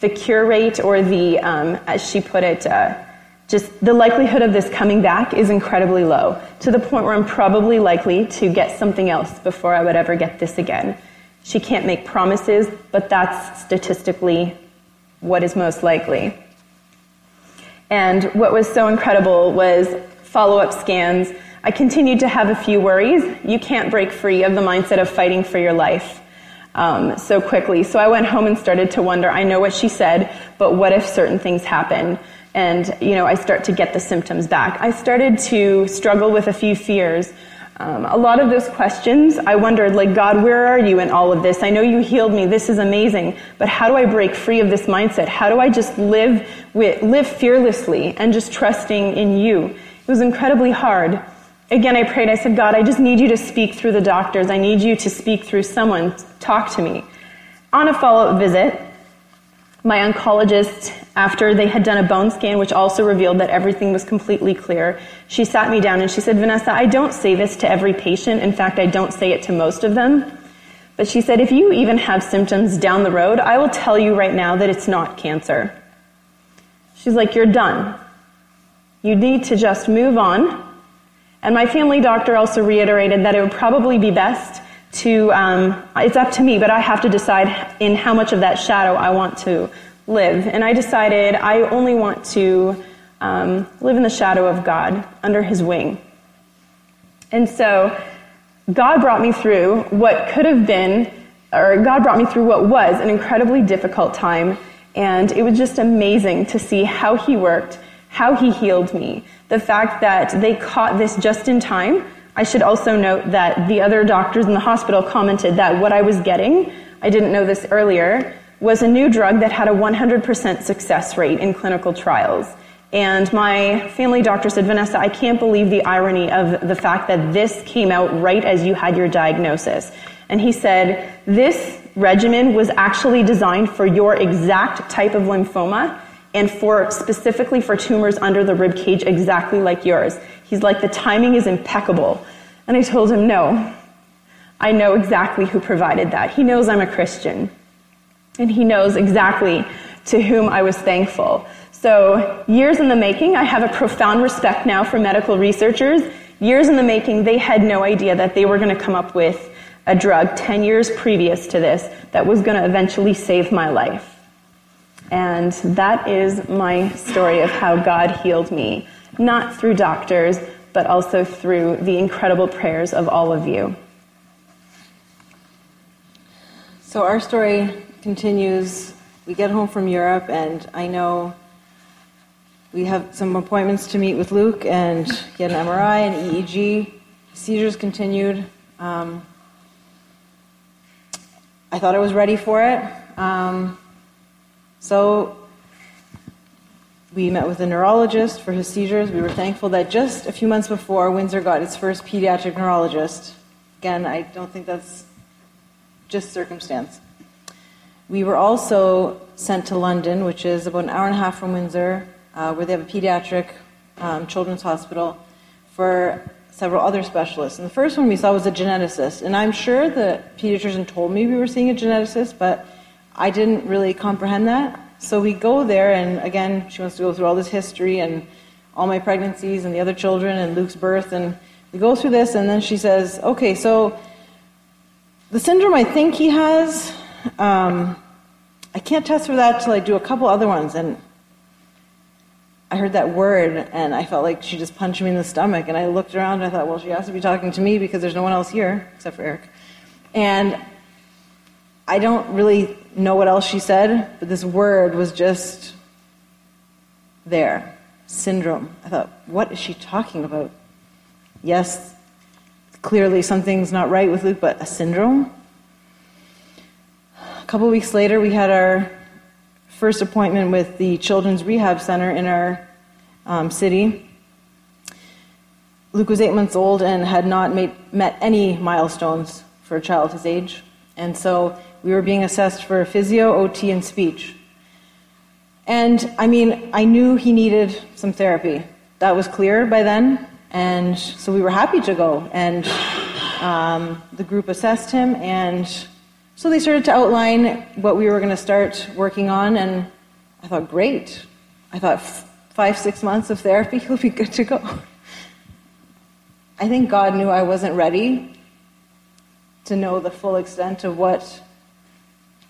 The cure rate, or the, um, as she put it, uh, just the likelihood of this coming back is incredibly low, to the point where I'm probably likely to get something else before I would ever get this again. She can't make promises, but that's statistically what is most likely. And what was so incredible was follow up scans. I continued to have a few worries. You can't break free of the mindset of fighting for your life um, so quickly. So I went home and started to wonder. I know what she said, but what if certain things happen? And you know, I start to get the symptoms back. I started to struggle with a few fears. Um, a lot of those questions, I wondered, like, God, where are you in all of this? I know you healed me. This is amazing. But how do I break free of this mindset? How do I just live with, live fearlessly and just trusting in you? It was incredibly hard again, I prayed, I said, God, I just need you to speak through the doctors. I need you to speak through someone. Talk to me. On a follow up visit, my oncologist, after they had done a bone scan, which also revealed that everything was completely clear, she sat me down and she said, Vanessa, I don't say this to every patient. In fact, I don't say it to most of them. But she said, if you even have symptoms down the road, I will tell you right now that it's not cancer. She's like, You're done. You need to just move on. And my family doctor also reiterated that it would probably be best to, um, it's up to me, but I have to decide in how much of that shadow I want to live. And I decided I only want to um, live in the shadow of God, under His wing. And so God brought me through what could have been, or God brought me through what was an incredibly difficult time. And it was just amazing to see how He worked, how He healed me. The fact that they caught this just in time. I should also note that the other doctors in the hospital commented that what I was getting, I didn't know this earlier, was a new drug that had a 100% success rate in clinical trials. And my family doctor said, Vanessa, I can't believe the irony of the fact that this came out right as you had your diagnosis. And he said, this regimen was actually designed for your exact type of lymphoma and for specifically for tumors under the rib cage exactly like yours. He's like, the timing is impeccable. And I told him, no, I know exactly who provided that. He knows I'm a Christian. And he knows exactly to whom I was thankful. So, years in the making, I have a profound respect now for medical researchers. Years in the making, they had no idea that they were going to come up with a drug 10 years previous to this that was going to eventually save my life. And that is my story of how God healed me, not through doctors, but also through the incredible prayers of all of you. So, our story continues. We get home from Europe, and I know we have some appointments to meet with Luke and get an MRI and EEG. Seizures continued. Um, I thought I was ready for it. Um, so we met with a neurologist for his seizures. We were thankful that just a few months before, Windsor got its first pediatric neurologist. Again, I don't think that's just circumstance. We were also sent to London, which is about an hour and a half from Windsor, uh, where they have a pediatric um, children's hospital for several other specialists. And the first one we saw was a geneticist. And I'm sure the pediatrician told me we were seeing a geneticist, but I didn't really comprehend that. So we go there, and again, she wants to go through all this history and all my pregnancies and the other children and Luke's birth. And we go through this, and then she says, Okay, so the syndrome I think he has, um, I can't test for that till I do a couple other ones. And I heard that word and I felt like she just punched me in the stomach. And I looked around and I thought, well, she has to be talking to me because there's no one else here except for Eric. And I don't really know what else she said, but this word was just there syndrome. I thought, what is she talking about? Yes, clearly something's not right with Luke, but a syndrome? A couple weeks later, we had our first appointment with the Children's Rehab Center in our um, city. Luke was eight months old and had not made, met any milestones for a child his age. And so we were being assessed for physio, OT, and speech. And I mean, I knew he needed some therapy. That was clear by then. And so we were happy to go. And um, the group assessed him, and so they started to outline what we were going to start working on, and I thought, great. I thought, five, six months of therapy, he'll be good to go. I think God knew I wasn't ready to know the full extent of what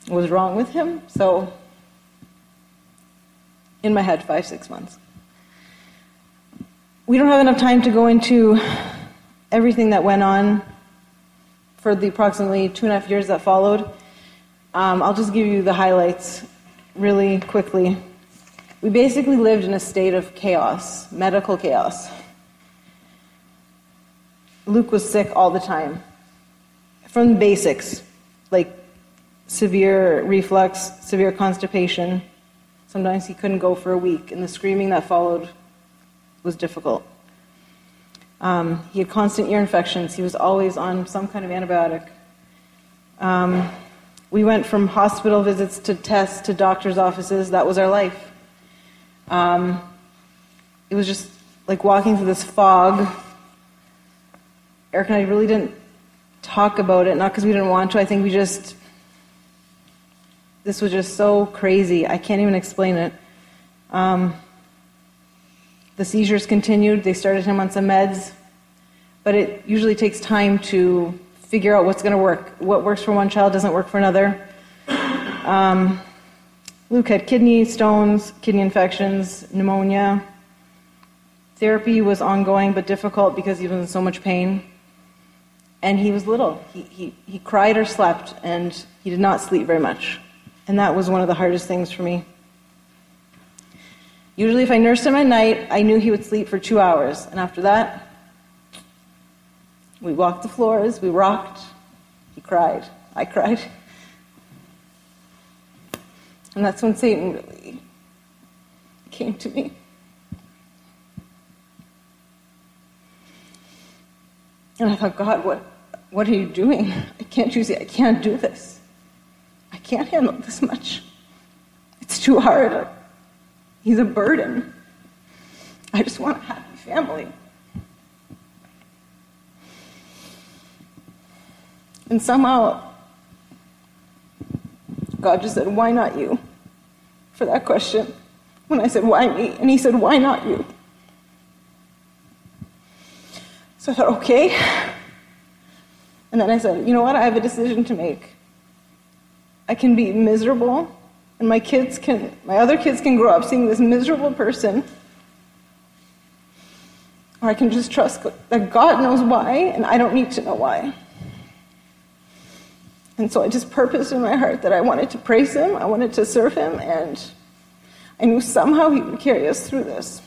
was wrong with him, so in my head, five, six months. We don't have enough time to go into everything that went on for the approximately two and a half years that followed. Um, I'll just give you the highlights really quickly. We basically lived in a state of chaos, medical chaos. Luke was sick all the time. From the basics, like severe reflux, severe constipation. Sometimes he couldn't go for a week, and the screaming that followed was difficult. Um, he had constant ear infections. He was always on some kind of antibiotic. Um, we went from hospital visits to tests to doctor's offices. That was our life. Um, it was just like walking through this fog. Eric and I really didn't talk about it, not because we didn't want to. I think we just, this was just so crazy. I can't even explain it. Um, the seizures continued. They started him on some meds, but it usually takes time to figure out what's going to work. What works for one child doesn't work for another. Um, Luke had kidney stones, kidney infections, pneumonia. Therapy was ongoing but difficult because he was in so much pain. And he was little. He, he, he cried or slept, and he did not sleep very much. And that was one of the hardest things for me. Usually, if I nursed him at night, I knew he would sleep for two hours. And after that, we walked the floors, we rocked, he cried, I cried. And that's when Satan really came to me. And I thought, God, what, what are you doing? I can't it. I can't do this. I can't handle this much. It's too hard. He's a burden. I just want a happy family. And somehow, God just said, Why not you? For that question. When I said, Why me? And He said, Why not you? So I thought, Okay. And then I said, You know what? I have a decision to make. I can be miserable, and my kids can, my other kids can grow up seeing this miserable person. Or I can just trust that God knows why, and I don't need to know why. And so I just purposed in my heart that I wanted to praise Him, I wanted to serve Him, and I knew somehow He would carry us through this.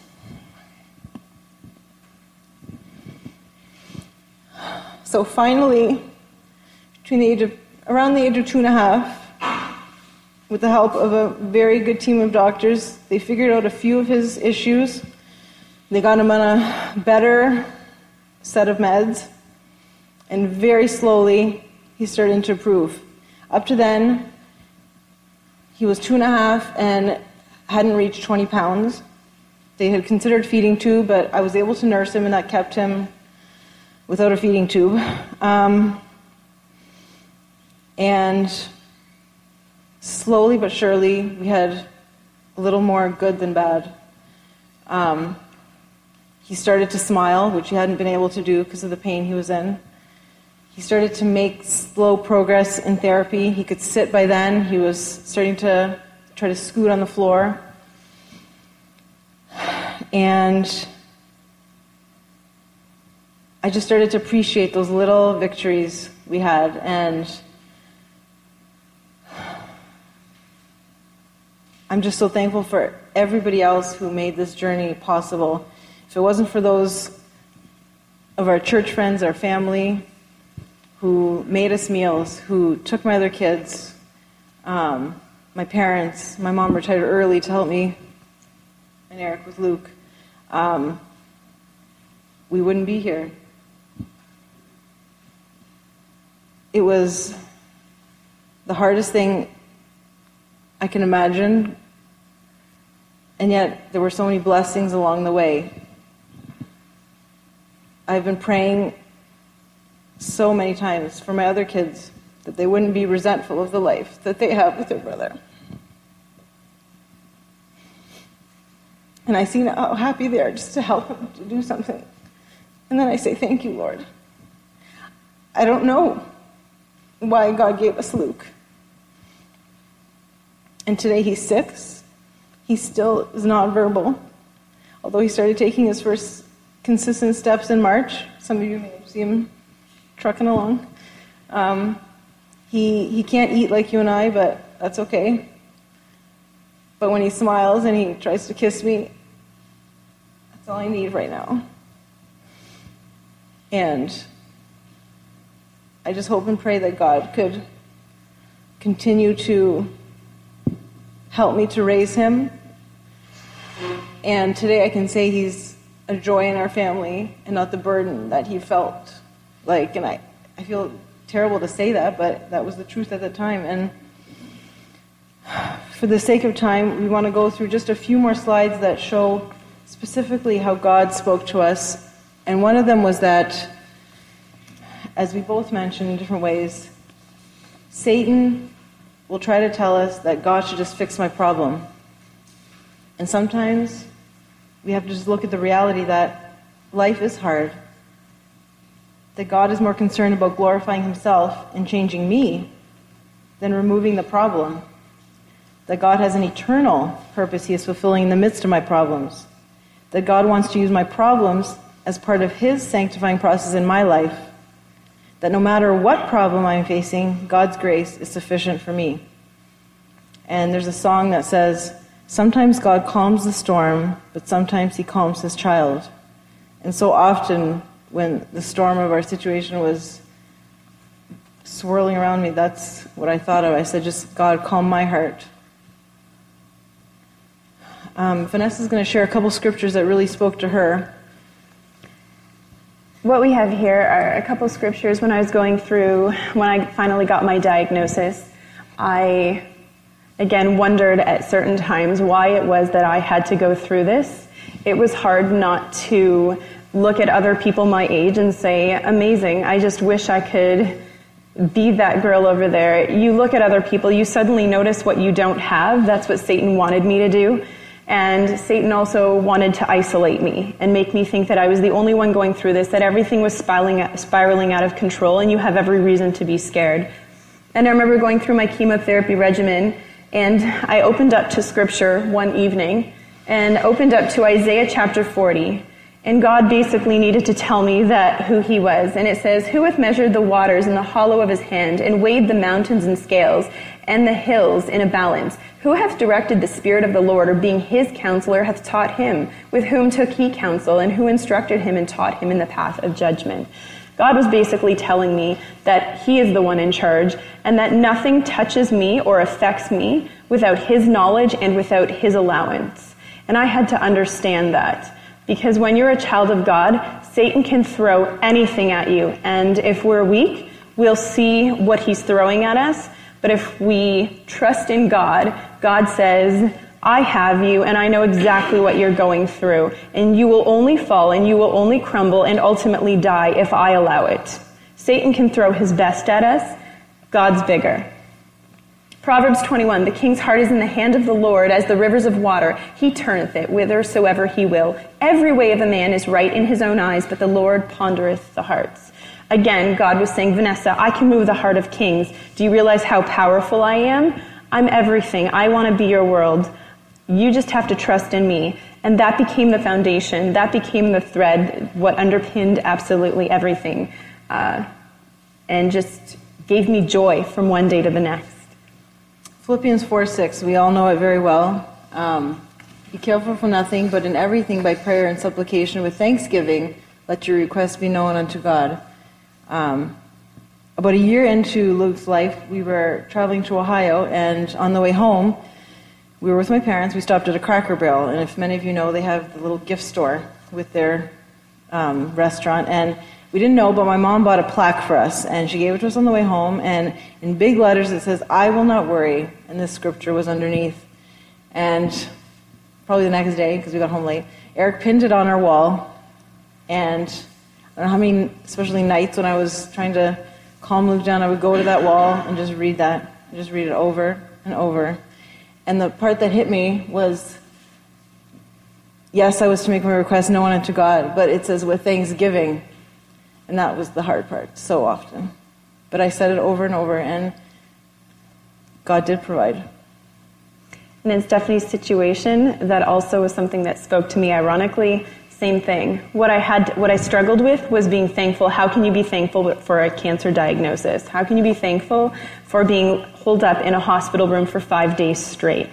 So finally, between the age of around the age of two and a half, with the help of a very good team of doctors, they figured out a few of his issues. They got him on a better set of meds, and very slowly he started to improve. Up to then, he was two and a half and hadn't reached 20 pounds. They had considered feeding tube, but I was able to nurse him, and that kept him without a feeding tube. Um, and slowly but surely, we had a little more good than bad. Um, he started to smile, which he hadn't been able to do because of the pain he was in. He started to make slow progress in therapy. He could sit by then. He was starting to try to scoot on the floor. And I just started to appreciate those little victories we had. And I'm just so thankful for everybody else who made this journey possible. If it wasn't for those of our church friends, our family, who made us meals, who took my other kids, um, my parents. My mom retired early to help me and Eric with Luke. Um, we wouldn't be here. It was the hardest thing I can imagine, and yet there were so many blessings along the way. I've been praying so many times for my other kids that they wouldn't be resentful of the life that they have with their brother. And I see how happy they are just to help them to do something. And then I say, Thank you, Lord. I don't know why God gave us Luke. And today he's six. He still is not verbal, although he started taking his first consistent steps in March. Some of you may have seen him trucking along. Um, he, he can't eat like you and I, but that's okay. But when he smiles and he tries to kiss me, that's all I need right now. And I just hope and pray that God could continue to help me to raise him. And today I can say he's a joy in our family and not the burden that he felt like, and I, I feel terrible to say that, but that was the truth at the time. And for the sake of time, we want to go through just a few more slides that show specifically how God spoke to us. And one of them was that, as we both mentioned in different ways, Satan will try to tell us that God should just fix my problem. And sometimes we have to just look at the reality that life is hard, that God is more concerned about glorifying Himself and changing me than removing the problem, that God has an eternal purpose He is fulfilling in the midst of my problems, that God wants to use my problems as part of His sanctifying process in my life, that no matter what problem I'm facing, God's grace is sufficient for me. And there's a song that says, Sometimes God calms the storm, but sometimes He calms His child. And so often, when the storm of our situation was swirling around me, that's what I thought of. I said, just God, calm my heart. Um, Vanessa's going to share a couple scriptures that really spoke to her. What we have here are a couple scriptures when I was going through, when I finally got my diagnosis. I, again, wondered at certain times why it was that I had to go through this. It was hard not to look at other people my age and say, amazing, I just wish I could be that girl over there. You look at other people, you suddenly notice what you don't have. That's what Satan wanted me to do. And Satan also wanted to isolate me and make me think that I was the only one going through this, that everything was spiraling, spiraling out of control, and you have every reason to be scared. And I remember going through my chemotherapy regimen, and I opened up to scripture one evening and opened up to Isaiah chapter 40. And God basically needed to tell me that who he was. And it says, Who hath measured the waters in the hollow of his hand, and weighed the mountains in scales, and the hills in a balance? Who hath directed the Spirit of the Lord, or being his counselor, hath taught him? With whom took he counsel, and who instructed him and taught him in the path of judgment? God was basically telling me that He is the one in charge and that nothing touches me or affects me without His knowledge and without His allowance. And I had to understand that because when you're a child of God, Satan can throw anything at you. And if we're weak, we'll see what he's throwing at us. But if we trust in God, God says, I have you and I know exactly what you're going through. And you will only fall and you will only crumble and ultimately die if I allow it. Satan can throw his best at us. God's bigger. Proverbs 21 The king's heart is in the hand of the Lord as the rivers of water. He turneth it whithersoever he will. Every way of a man is right in his own eyes, but the Lord pondereth the hearts. Again, God was saying, Vanessa, I can move the heart of kings. Do you realize how powerful I am? I'm everything. I want to be your world. You just have to trust in me. And that became the foundation. That became the thread, what underpinned absolutely everything. Uh, and just gave me joy from one day to the next. Philippians 4 6, we all know it very well. Um, be careful for nothing, but in everything by prayer and supplication with thanksgiving, let your requests be known unto God. Um, about a year into Luke's life, we were traveling to Ohio, and on the way home, we were with my parents. We stopped at a Cracker Barrel, and if many of you know, they have the little gift store with their um, restaurant. And we didn't know, but my mom bought a plaque for us, and she gave it to us on the way home. And in big letters, it says, "I will not worry," and this scripture was underneath. And probably the next day, because we got home late, Eric pinned it on our wall, and I don't know how many, especially nights when I was trying to calm Luke down, I would go to that wall and just read that, just read it over and over. And the part that hit me was yes, I was to make my request known unto God, but it says with thanksgiving. And that was the hard part so often. But I said it over and over, and God did provide. And in Stephanie's situation, that also was something that spoke to me ironically. Same thing. What I had, what I struggled with was being thankful. How can you be thankful for a cancer diagnosis? How can you be thankful for being holed up in a hospital room for five days straight?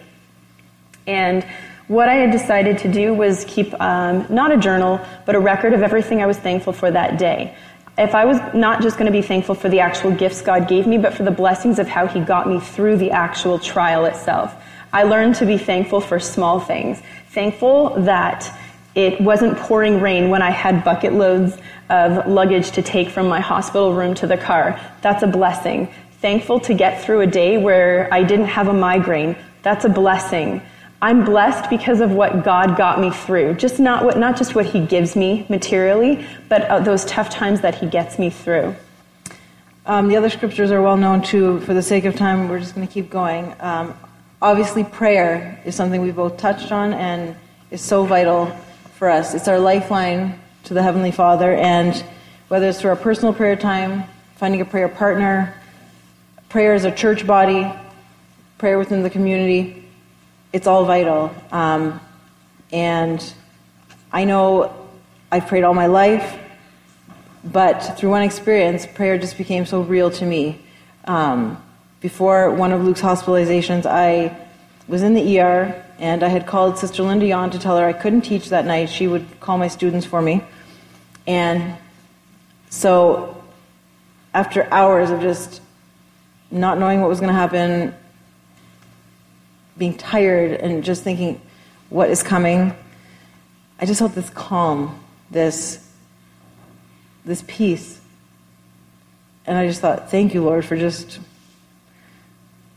And what I had decided to do was keep um, not a journal, but a record of everything I was thankful for that day. If I was not just going to be thankful for the actual gifts God gave me, but for the blessings of how He got me through the actual trial itself, I learned to be thankful for small things. Thankful that it wasn't pouring rain when I had bucket loads of luggage to take from my hospital room to the car. That's a blessing. Thankful to get through a day where I didn't have a migraine. That's a blessing. I'm blessed because of what God got me through. Just not what, not just what He gives me materially, but uh, those tough times that He gets me through. Um, the other scriptures are well known too. For the sake of time, we're just going to keep going. Um, obviously, prayer is something we both touched on and is so vital for us. It's our lifeline to the Heavenly Father, and whether it's through our personal prayer time, finding a prayer partner, prayer as a church body, prayer within the community, it's all vital. Um, and I know I've prayed all my life, but through one experience, prayer just became so real to me. Um, before one of Luke's hospitalizations, I was in the ER and I had called Sister Linda on to tell her I couldn't teach that night. She would call my students for me. And so, after hours of just not knowing what was going to happen, being tired, and just thinking, what is coming, I just felt this calm, this, this peace. And I just thought, thank you, Lord, for just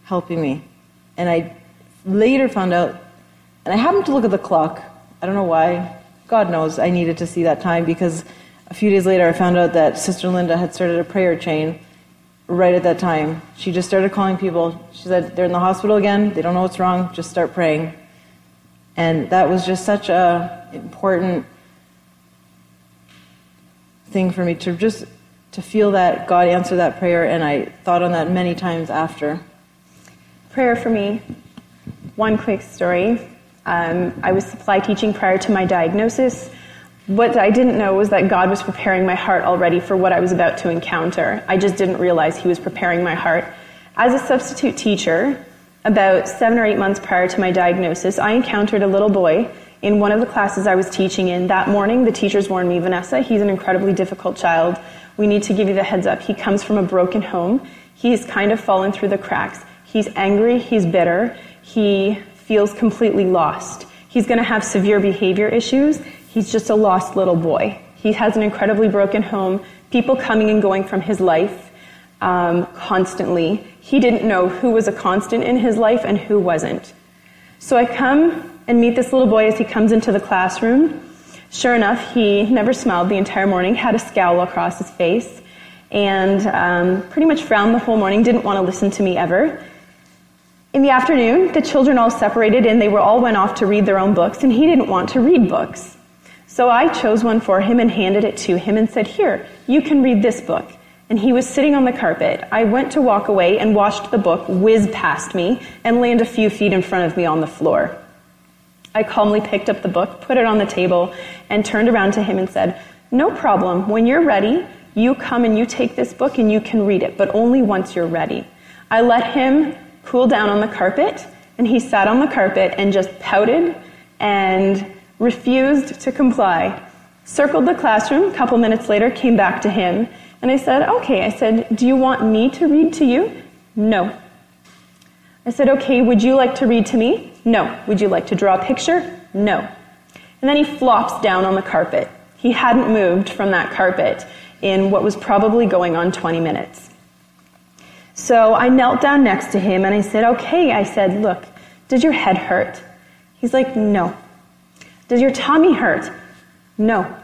helping me. And I later found out, and I happened to look at the clock. I don't know why. God knows I needed to see that time because a few days later I found out that Sister Linda had started a prayer chain right at that time. She just started calling people. She said, They're in the hospital again. They don't know what's wrong. Just start praying. And that was just such a important thing for me to just to feel that God answered that prayer and I thought on that many times after. Prayer for me. One quick story. Um, I was supply teaching prior to my diagnosis. What I didn't know was that God was preparing my heart already for what I was about to encounter. I just didn't realize He was preparing my heart. As a substitute teacher, about seven or eight months prior to my diagnosis, I encountered a little boy in one of the classes I was teaching in. That morning, the teachers warned me, Vanessa, he's an incredibly difficult child. We need to give you the heads up. He comes from a broken home. He's kind of fallen through the cracks. He's angry, he's bitter, he feels completely lost. He's going to have severe behavior issues. He's just a lost little boy. He has an incredibly broken home, people coming and going from his life um, constantly. He didn't know who was a constant in his life and who wasn't. So I come and meet this little boy as he comes into the classroom. Sure enough, he never smiled the entire morning, had a scowl across his face, and um, pretty much frowned the whole morning, didn't want to listen to me ever. In the afternoon, the children all separated and they were all went off to read their own books, and he didn't want to read books. So I chose one for him and handed it to him and said, Here, you can read this book. And he was sitting on the carpet. I went to walk away and watched the book whiz past me and land a few feet in front of me on the floor. I calmly picked up the book, put it on the table, and turned around to him and said, No problem. When you're ready, you come and you take this book and you can read it, but only once you're ready. I let him cool down on the carpet, and he sat on the carpet and just pouted and refused to comply. Circled the classroom, a couple minutes later, came back to him, and I said, Okay, I said, do you want me to read to you? No. I said, Okay, would you like to read to me? No. Would you like to draw a picture? No. And then he flops down on the carpet. He hadn't moved from that carpet in what was probably going on 20 minutes. So I knelt down next to him and I said, Okay, I said, look, does your head hurt? He's like, No. Does your tummy hurt? No.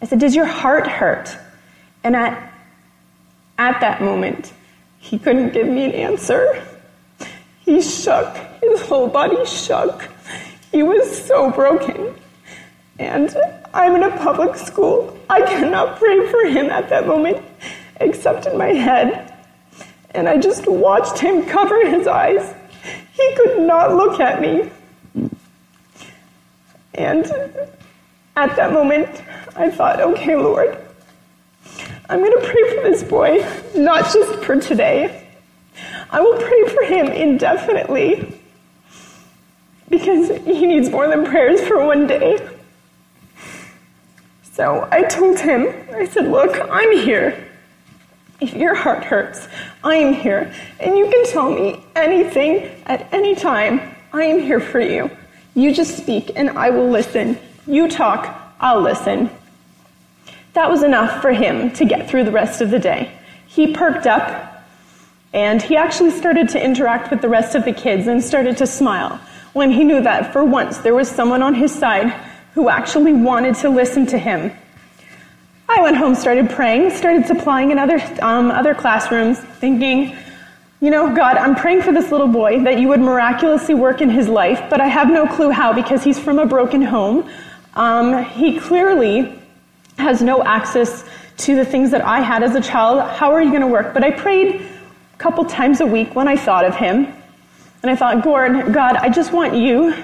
I said, Does your heart hurt? And at, at that moment, he couldn't give me an answer. He shook. His whole body shook. He was so broken. And I'm in a public school. I cannot pray for him at that moment, except in my head and I just watched him cover his eyes. He could not look at me. And at that moment, I thought, okay, Lord, I'm going to pray for this boy, not just for today. I will pray for him indefinitely because he needs more than prayers for one day. So I told him, I said, look, I'm here. If your heart hurts, I am here. And you can tell me anything at any time. I am here for you. You just speak and I will listen. You talk, I'll listen. That was enough for him to get through the rest of the day. He perked up and he actually started to interact with the rest of the kids and started to smile when he knew that for once there was someone on his side who actually wanted to listen to him. I went home, started praying, started supplying in other, um, other classrooms, thinking, you know, God, I'm praying for this little boy that you would miraculously work in his life, but I have no clue how because he's from a broken home. Um, he clearly has no access to the things that I had as a child. How are you going to work? But I prayed a couple times a week when I thought of him. And I thought, God, God, I just want you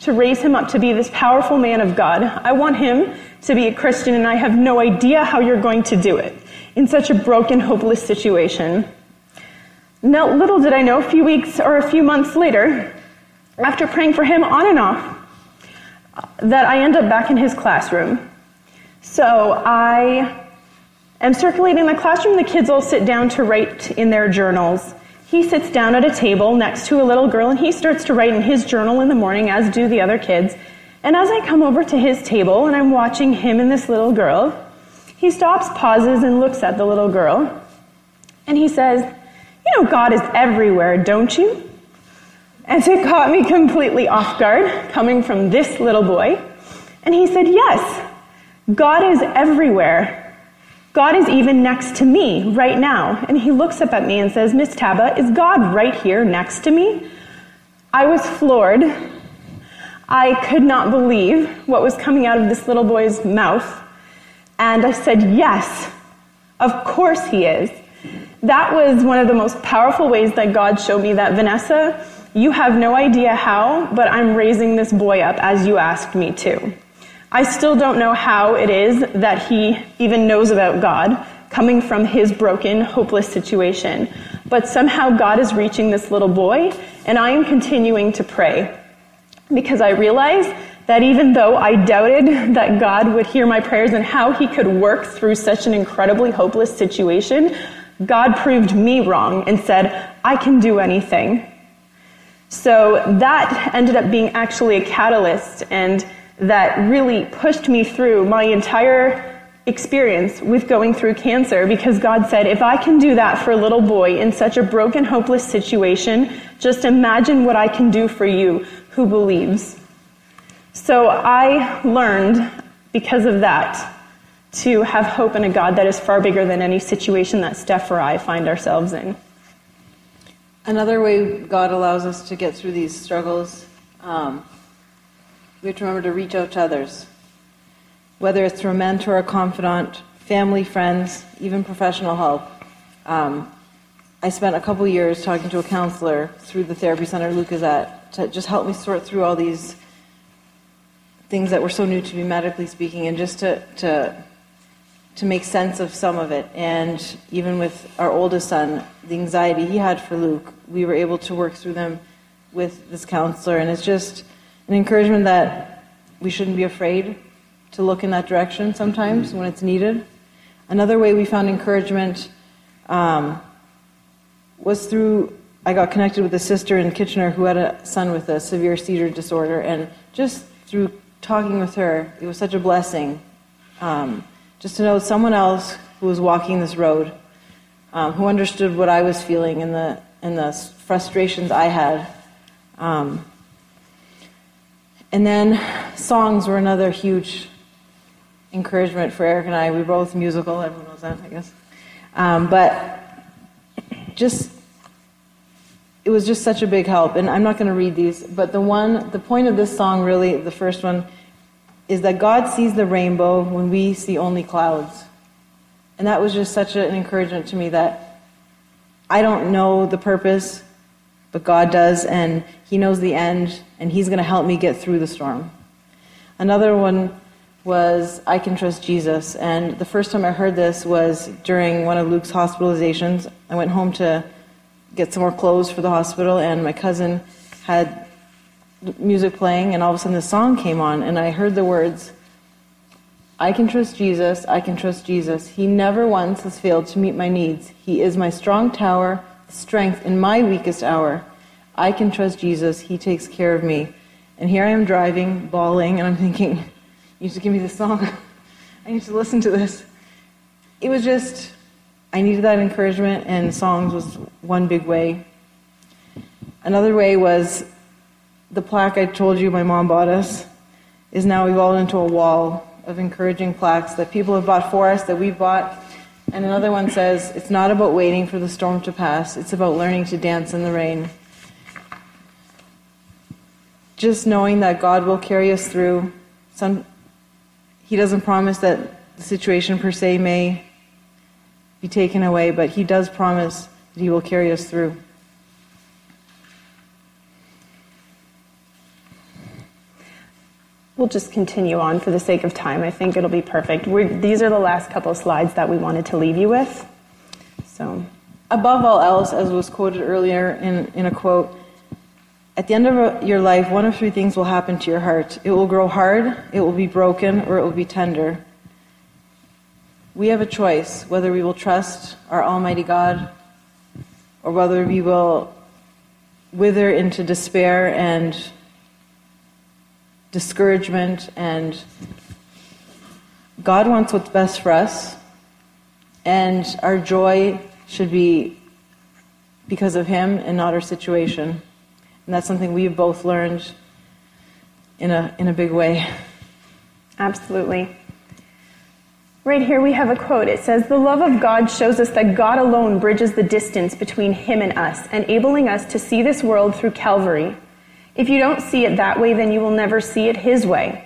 to raise him up to be this powerful man of God. I want him to be a Christian, and I have no idea how you're going to do it in such a broken, hopeless situation. Now, little did I know, a few weeks or a few months later, after praying for him on and off, that I end up back in his classroom. So I am circulating the classroom. The kids all sit down to write in their journals. He sits down at a table next to a little girl and he starts to write in his journal in the morning, as do the other kids. And as I come over to his table and I'm watching him and this little girl, he stops, pauses, and looks at the little girl. And he says, You know, God is everywhere, don't you? And it caught me completely off guard coming from this little boy. And he said, Yes, God is everywhere. God is even next to me right now. And he looks up at me and says, Miss Taba, is God right here next to me? I was floored. I could not believe what was coming out of this little boy's mouth. And I said, Yes, of course he is. That was one of the most powerful ways that God showed me that, Vanessa, you have no idea how, but I'm raising this boy up as you asked me to. I still don't know how it is that he even knows about God coming from his broken, hopeless situation. But somehow God is reaching this little boy, and I am continuing to pray because I realize that even though I doubted that God would hear my prayers and how he could work through such an incredibly hopeless situation, God proved me wrong and said, I can do anything. So that ended up being actually a catalyst and that really pushed me through my entire experience with going through cancer because God said, if I can do that for a little boy in such a broken, hopeless situation, just imagine what I can do for you who believes. So I learned because of that to have hope in a God that is far bigger than any situation that Steph or I find ourselves in. Another way God allows us to get through these struggles um, we have to remember to reach out to others, whether it's through a mentor, a confidant, family, friends, even professional help. Um, I spent a couple years talking to a counselor through the therapy center Luke is at to just help me sort through all these things that were so new to me medically speaking and just to, to to make sense of some of it. And even with our oldest son, the anxiety he had for Luke, we were able to work through them with this counselor. And it's just an encouragement that we shouldn't be afraid to look in that direction sometimes when it's needed. Another way we found encouragement um, was through I got connected with a sister in Kitchener who had a son with a severe seizure disorder, and just through talking with her, it was such a blessing um, just to know someone else who was walking this road, um, who understood what I was feeling and the and the frustrations I had. Um, and then songs were another huge encouragement for Eric and I. We were both musical, everyone knows that, I guess. Um, but just, it was just such a big help. And I'm not going to read these, but the one, the point of this song, really, the first one, is that God sees the rainbow when we see only clouds. And that was just such an encouragement to me that I don't know the purpose but God does, and He knows the end, and He's going to help me get through the storm. Another one was I Can Trust Jesus, and the first time I heard this was during one of Luke's hospitalizations. I went home to get some more clothes for the hospital, and my cousin had music playing, and all of a sudden the song came on, and I heard the words, I can trust Jesus, I can trust Jesus. He never once has failed to meet my needs. He is my strong tower strength in my weakest hour. I can trust Jesus. He takes care of me. And here I am driving, bawling, and I'm thinking, you need to give me this song. I need to listen to this. It was just, I needed that encouragement, and songs was one big way. Another way was the plaque I told you my mom bought us is now evolved into a wall of encouraging plaques that people have bought for us, that we've bought. And another one says, It's not about waiting for the storm to pass, it's about learning to dance in the rain. Just knowing that God will carry us through. Some, he doesn't promise that the situation per se may be taken away, but He does promise that He will carry us through. We'll just continue on for the sake of time. I think it'll be perfect. We're, these are the last couple of slides that we wanted to leave you with. So, above all else, as was quoted earlier in, in a quote, at the end of your life, one of three things will happen to your heart it will grow hard, it will be broken, or it will be tender. We have a choice whether we will trust our Almighty God or whether we will wither into despair and discouragement and God wants what's best for us and our joy should be because of him and not our situation and that's something we've both learned in a in a big way absolutely Right here we have a quote. It says, The love of God shows us that God alone bridges the distance between Him and us, enabling us to see this world through Calvary. If you don't see it that way, then you will never see it His way.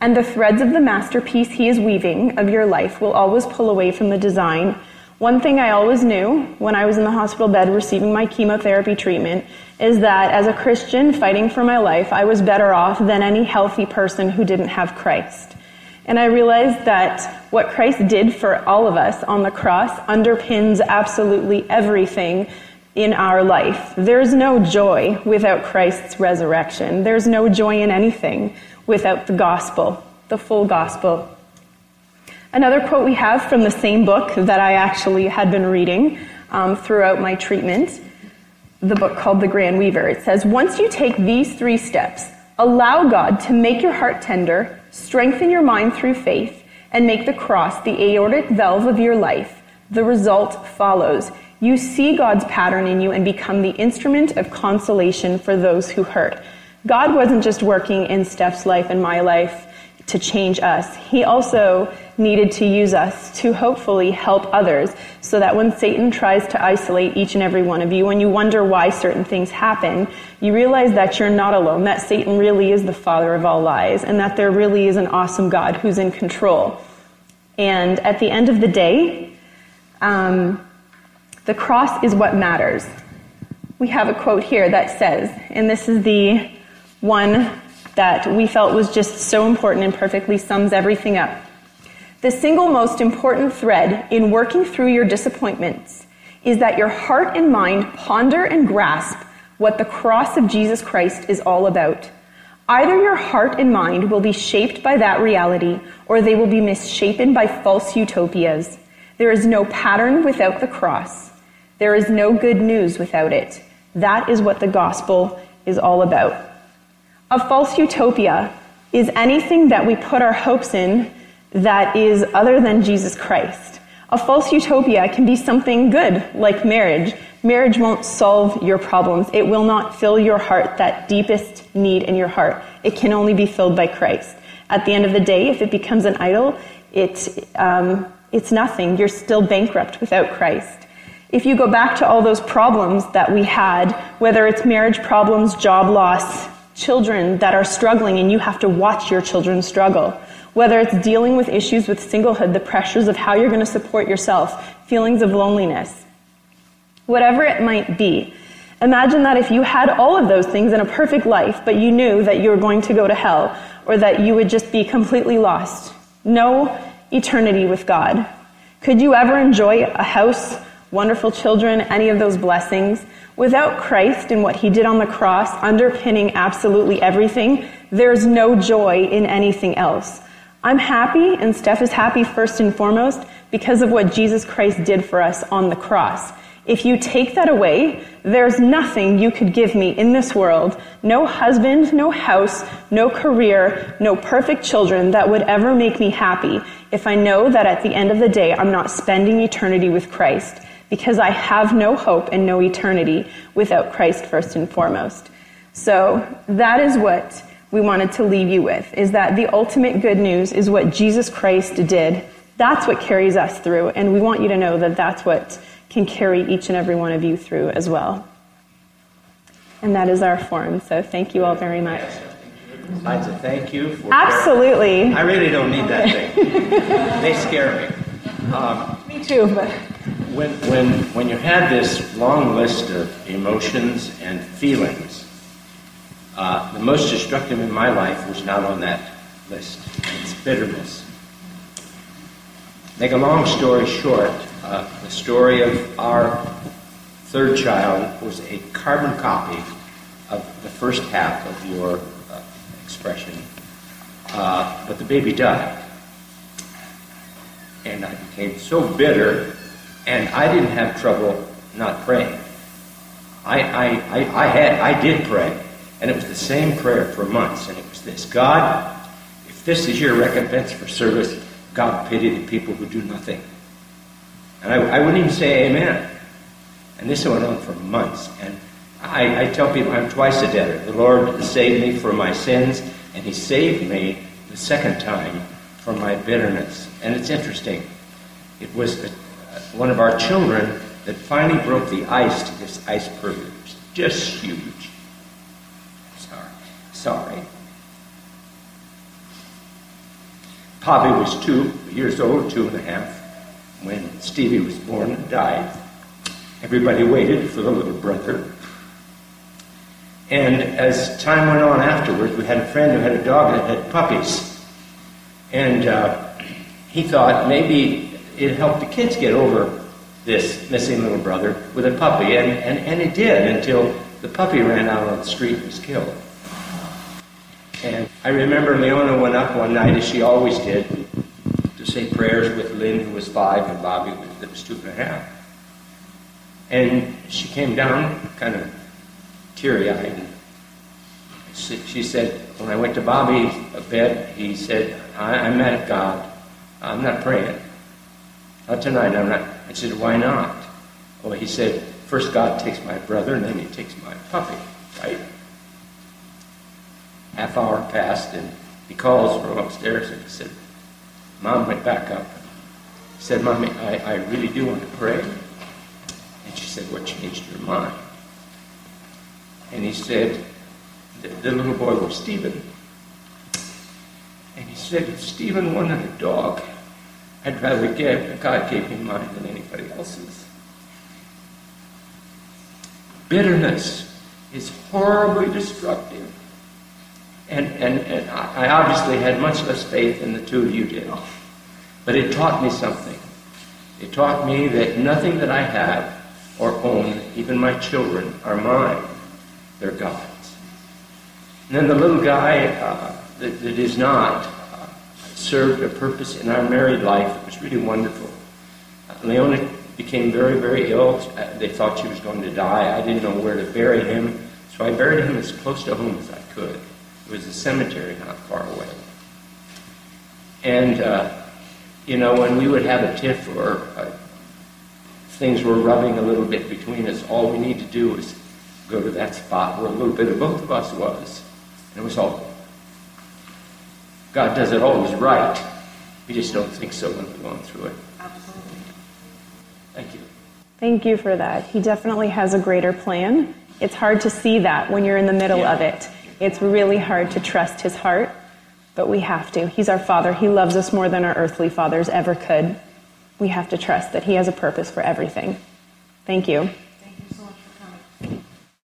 And the threads of the masterpiece He is weaving of your life will always pull away from the design. One thing I always knew when I was in the hospital bed receiving my chemotherapy treatment is that as a Christian fighting for my life, I was better off than any healthy person who didn't have Christ. And I realized that what Christ did for all of us on the cross underpins absolutely everything in our life. There's no joy without Christ's resurrection. There's no joy in anything without the gospel, the full gospel. Another quote we have from the same book that I actually had been reading um, throughout my treatment, the book called The Grand Weaver. It says, Once you take these three steps, allow God to make your heart tender, strengthen your mind through faith, and make the cross the aortic valve of your life, the result follows. You see God's pattern in you and become the instrument of consolation for those who hurt. God wasn't just working in Steph's life and my life to change us. He also needed to use us to hopefully help others so that when Satan tries to isolate each and every one of you and you wonder why certain things happen, you realize that you're not alone, that Satan really is the father of all lies, and that there really is an awesome God who's in control. And at the end of the day, um, the cross is what matters. We have a quote here that says, and this is the one that we felt was just so important and perfectly sums everything up. The single most important thread in working through your disappointments is that your heart and mind ponder and grasp what the cross of Jesus Christ is all about. Either your heart and mind will be shaped by that reality, or they will be misshapen by false utopias. There is no pattern without the cross. There is no good news without it. That is what the gospel is all about. A false utopia is anything that we put our hopes in that is other than Jesus Christ. A false utopia can be something good, like marriage. Marriage won't solve your problems. It will not fill your heart, that deepest need in your heart. It can only be filled by Christ. At the end of the day, if it becomes an idol, it, um, it's nothing. You're still bankrupt without Christ. If you go back to all those problems that we had, whether it's marriage problems, job loss, children that are struggling and you have to watch your children struggle, whether it's dealing with issues with singlehood, the pressures of how you're going to support yourself, feelings of loneliness, whatever it might be. Imagine that if you had all of those things in a perfect life, but you knew that you were going to go to hell, or that you would just be completely lost. No eternity with God. Could you ever enjoy a house wonderful children, any of those blessings. Without Christ and what he did on the cross underpinning absolutely everything, there's no joy in anything else. I'm happy, and Steph is happy first and foremost, because of what Jesus Christ did for us on the cross. If you take that away, there's nothing you could give me in this world, no husband, no house, no career, no perfect children that would ever make me happy if I know that at the end of the day I'm not spending eternity with Christ because I have no hope and no eternity without Christ first and foremost. So that is what we wanted to leave you with, is that the ultimate good news is what Jesus Christ did that's what carries us through. And we want you to know that that's what can carry each and every one of you through as well. And that is our forum. So thank you all very much. Liza, thank you. For Absolutely. I really don't need that thing. they scare me. Um, Me too, but when, when, when you had this long list of emotions and feelings, uh, the most destructive in my life was not on that list. It's bitterness. Make a long story short, uh, the story of our third child was a carbon copy of the first half of your uh, expression, uh, but the baby died. And I became so bitter, and I didn't have trouble not praying. I, I, I, I had, I did pray, and it was the same prayer for months, and it was this God, if this is your recompense for service, God pity the people who do nothing. And I, I wouldn't even say amen. And this went on for months. And I, I tell people I'm twice a debtor. The Lord saved me for my sins, and He saved me the second time for my bitterness. And it's interesting. It was uh, one of our children that finally broke the ice to this ice was just huge. Sorry. Sorry. Bobby was two years old, two and a half, when Stevie was born and died. Everybody waited for the little brother. And as time went on afterwards, we had a friend who had a dog that had puppies. And uh, he thought maybe it helped the kids get over this missing little brother with a puppy. And, and, and it did until the puppy ran out on the street and was killed. And I remember Leona went up one night, as she always did, to say prayers with Lynn, who was five, and Bobby, who was two and a half. And she came down kind of teary eyed. She said, When I went to Bobby's bed, he said, I'm mad at God. I'm not praying. Not tonight, I'm not. I said, Why not? Well, he said, First God takes my brother, and then he takes my puppy, right? Half hour passed, and he calls from upstairs and he said, Mom went back up. He said, Mommy, I, I really do want to pray. And she said, What changed your mind? And he said, The, the little boy was Stephen. And he said, Stephen wanted a dog, I'd rather give, God gave me mine than anybody else's. Bitterness is horribly destructive. And, and, and I obviously had much less faith than the two of you did. But it taught me something. It taught me that nothing that I have or own, even my children, are mine. They're God's. And then the little guy uh, that, that is not served a purpose in our married life. It was really wonderful. Leona became very, very ill. They thought she was going to die. I didn't know where to bury him, so I buried him as close to home as I could. It was a cemetery not far away. And, uh, you know, when we would have a tiff or uh, things were rubbing a little bit between us, all we need to do was go to that spot where a little bit of both of us was. And it was all. God does it always right. We just don't think so when we're going through it. absolutely. Thank you. Thank you for that. He definitely has a greater plan. It's hard to see that when you're in the middle Yeah. of it. It's really hard to trust his heart, but we have to. He's our father. He loves us more than our earthly fathers ever could. We have to trust that he has a purpose for everything. Thank you.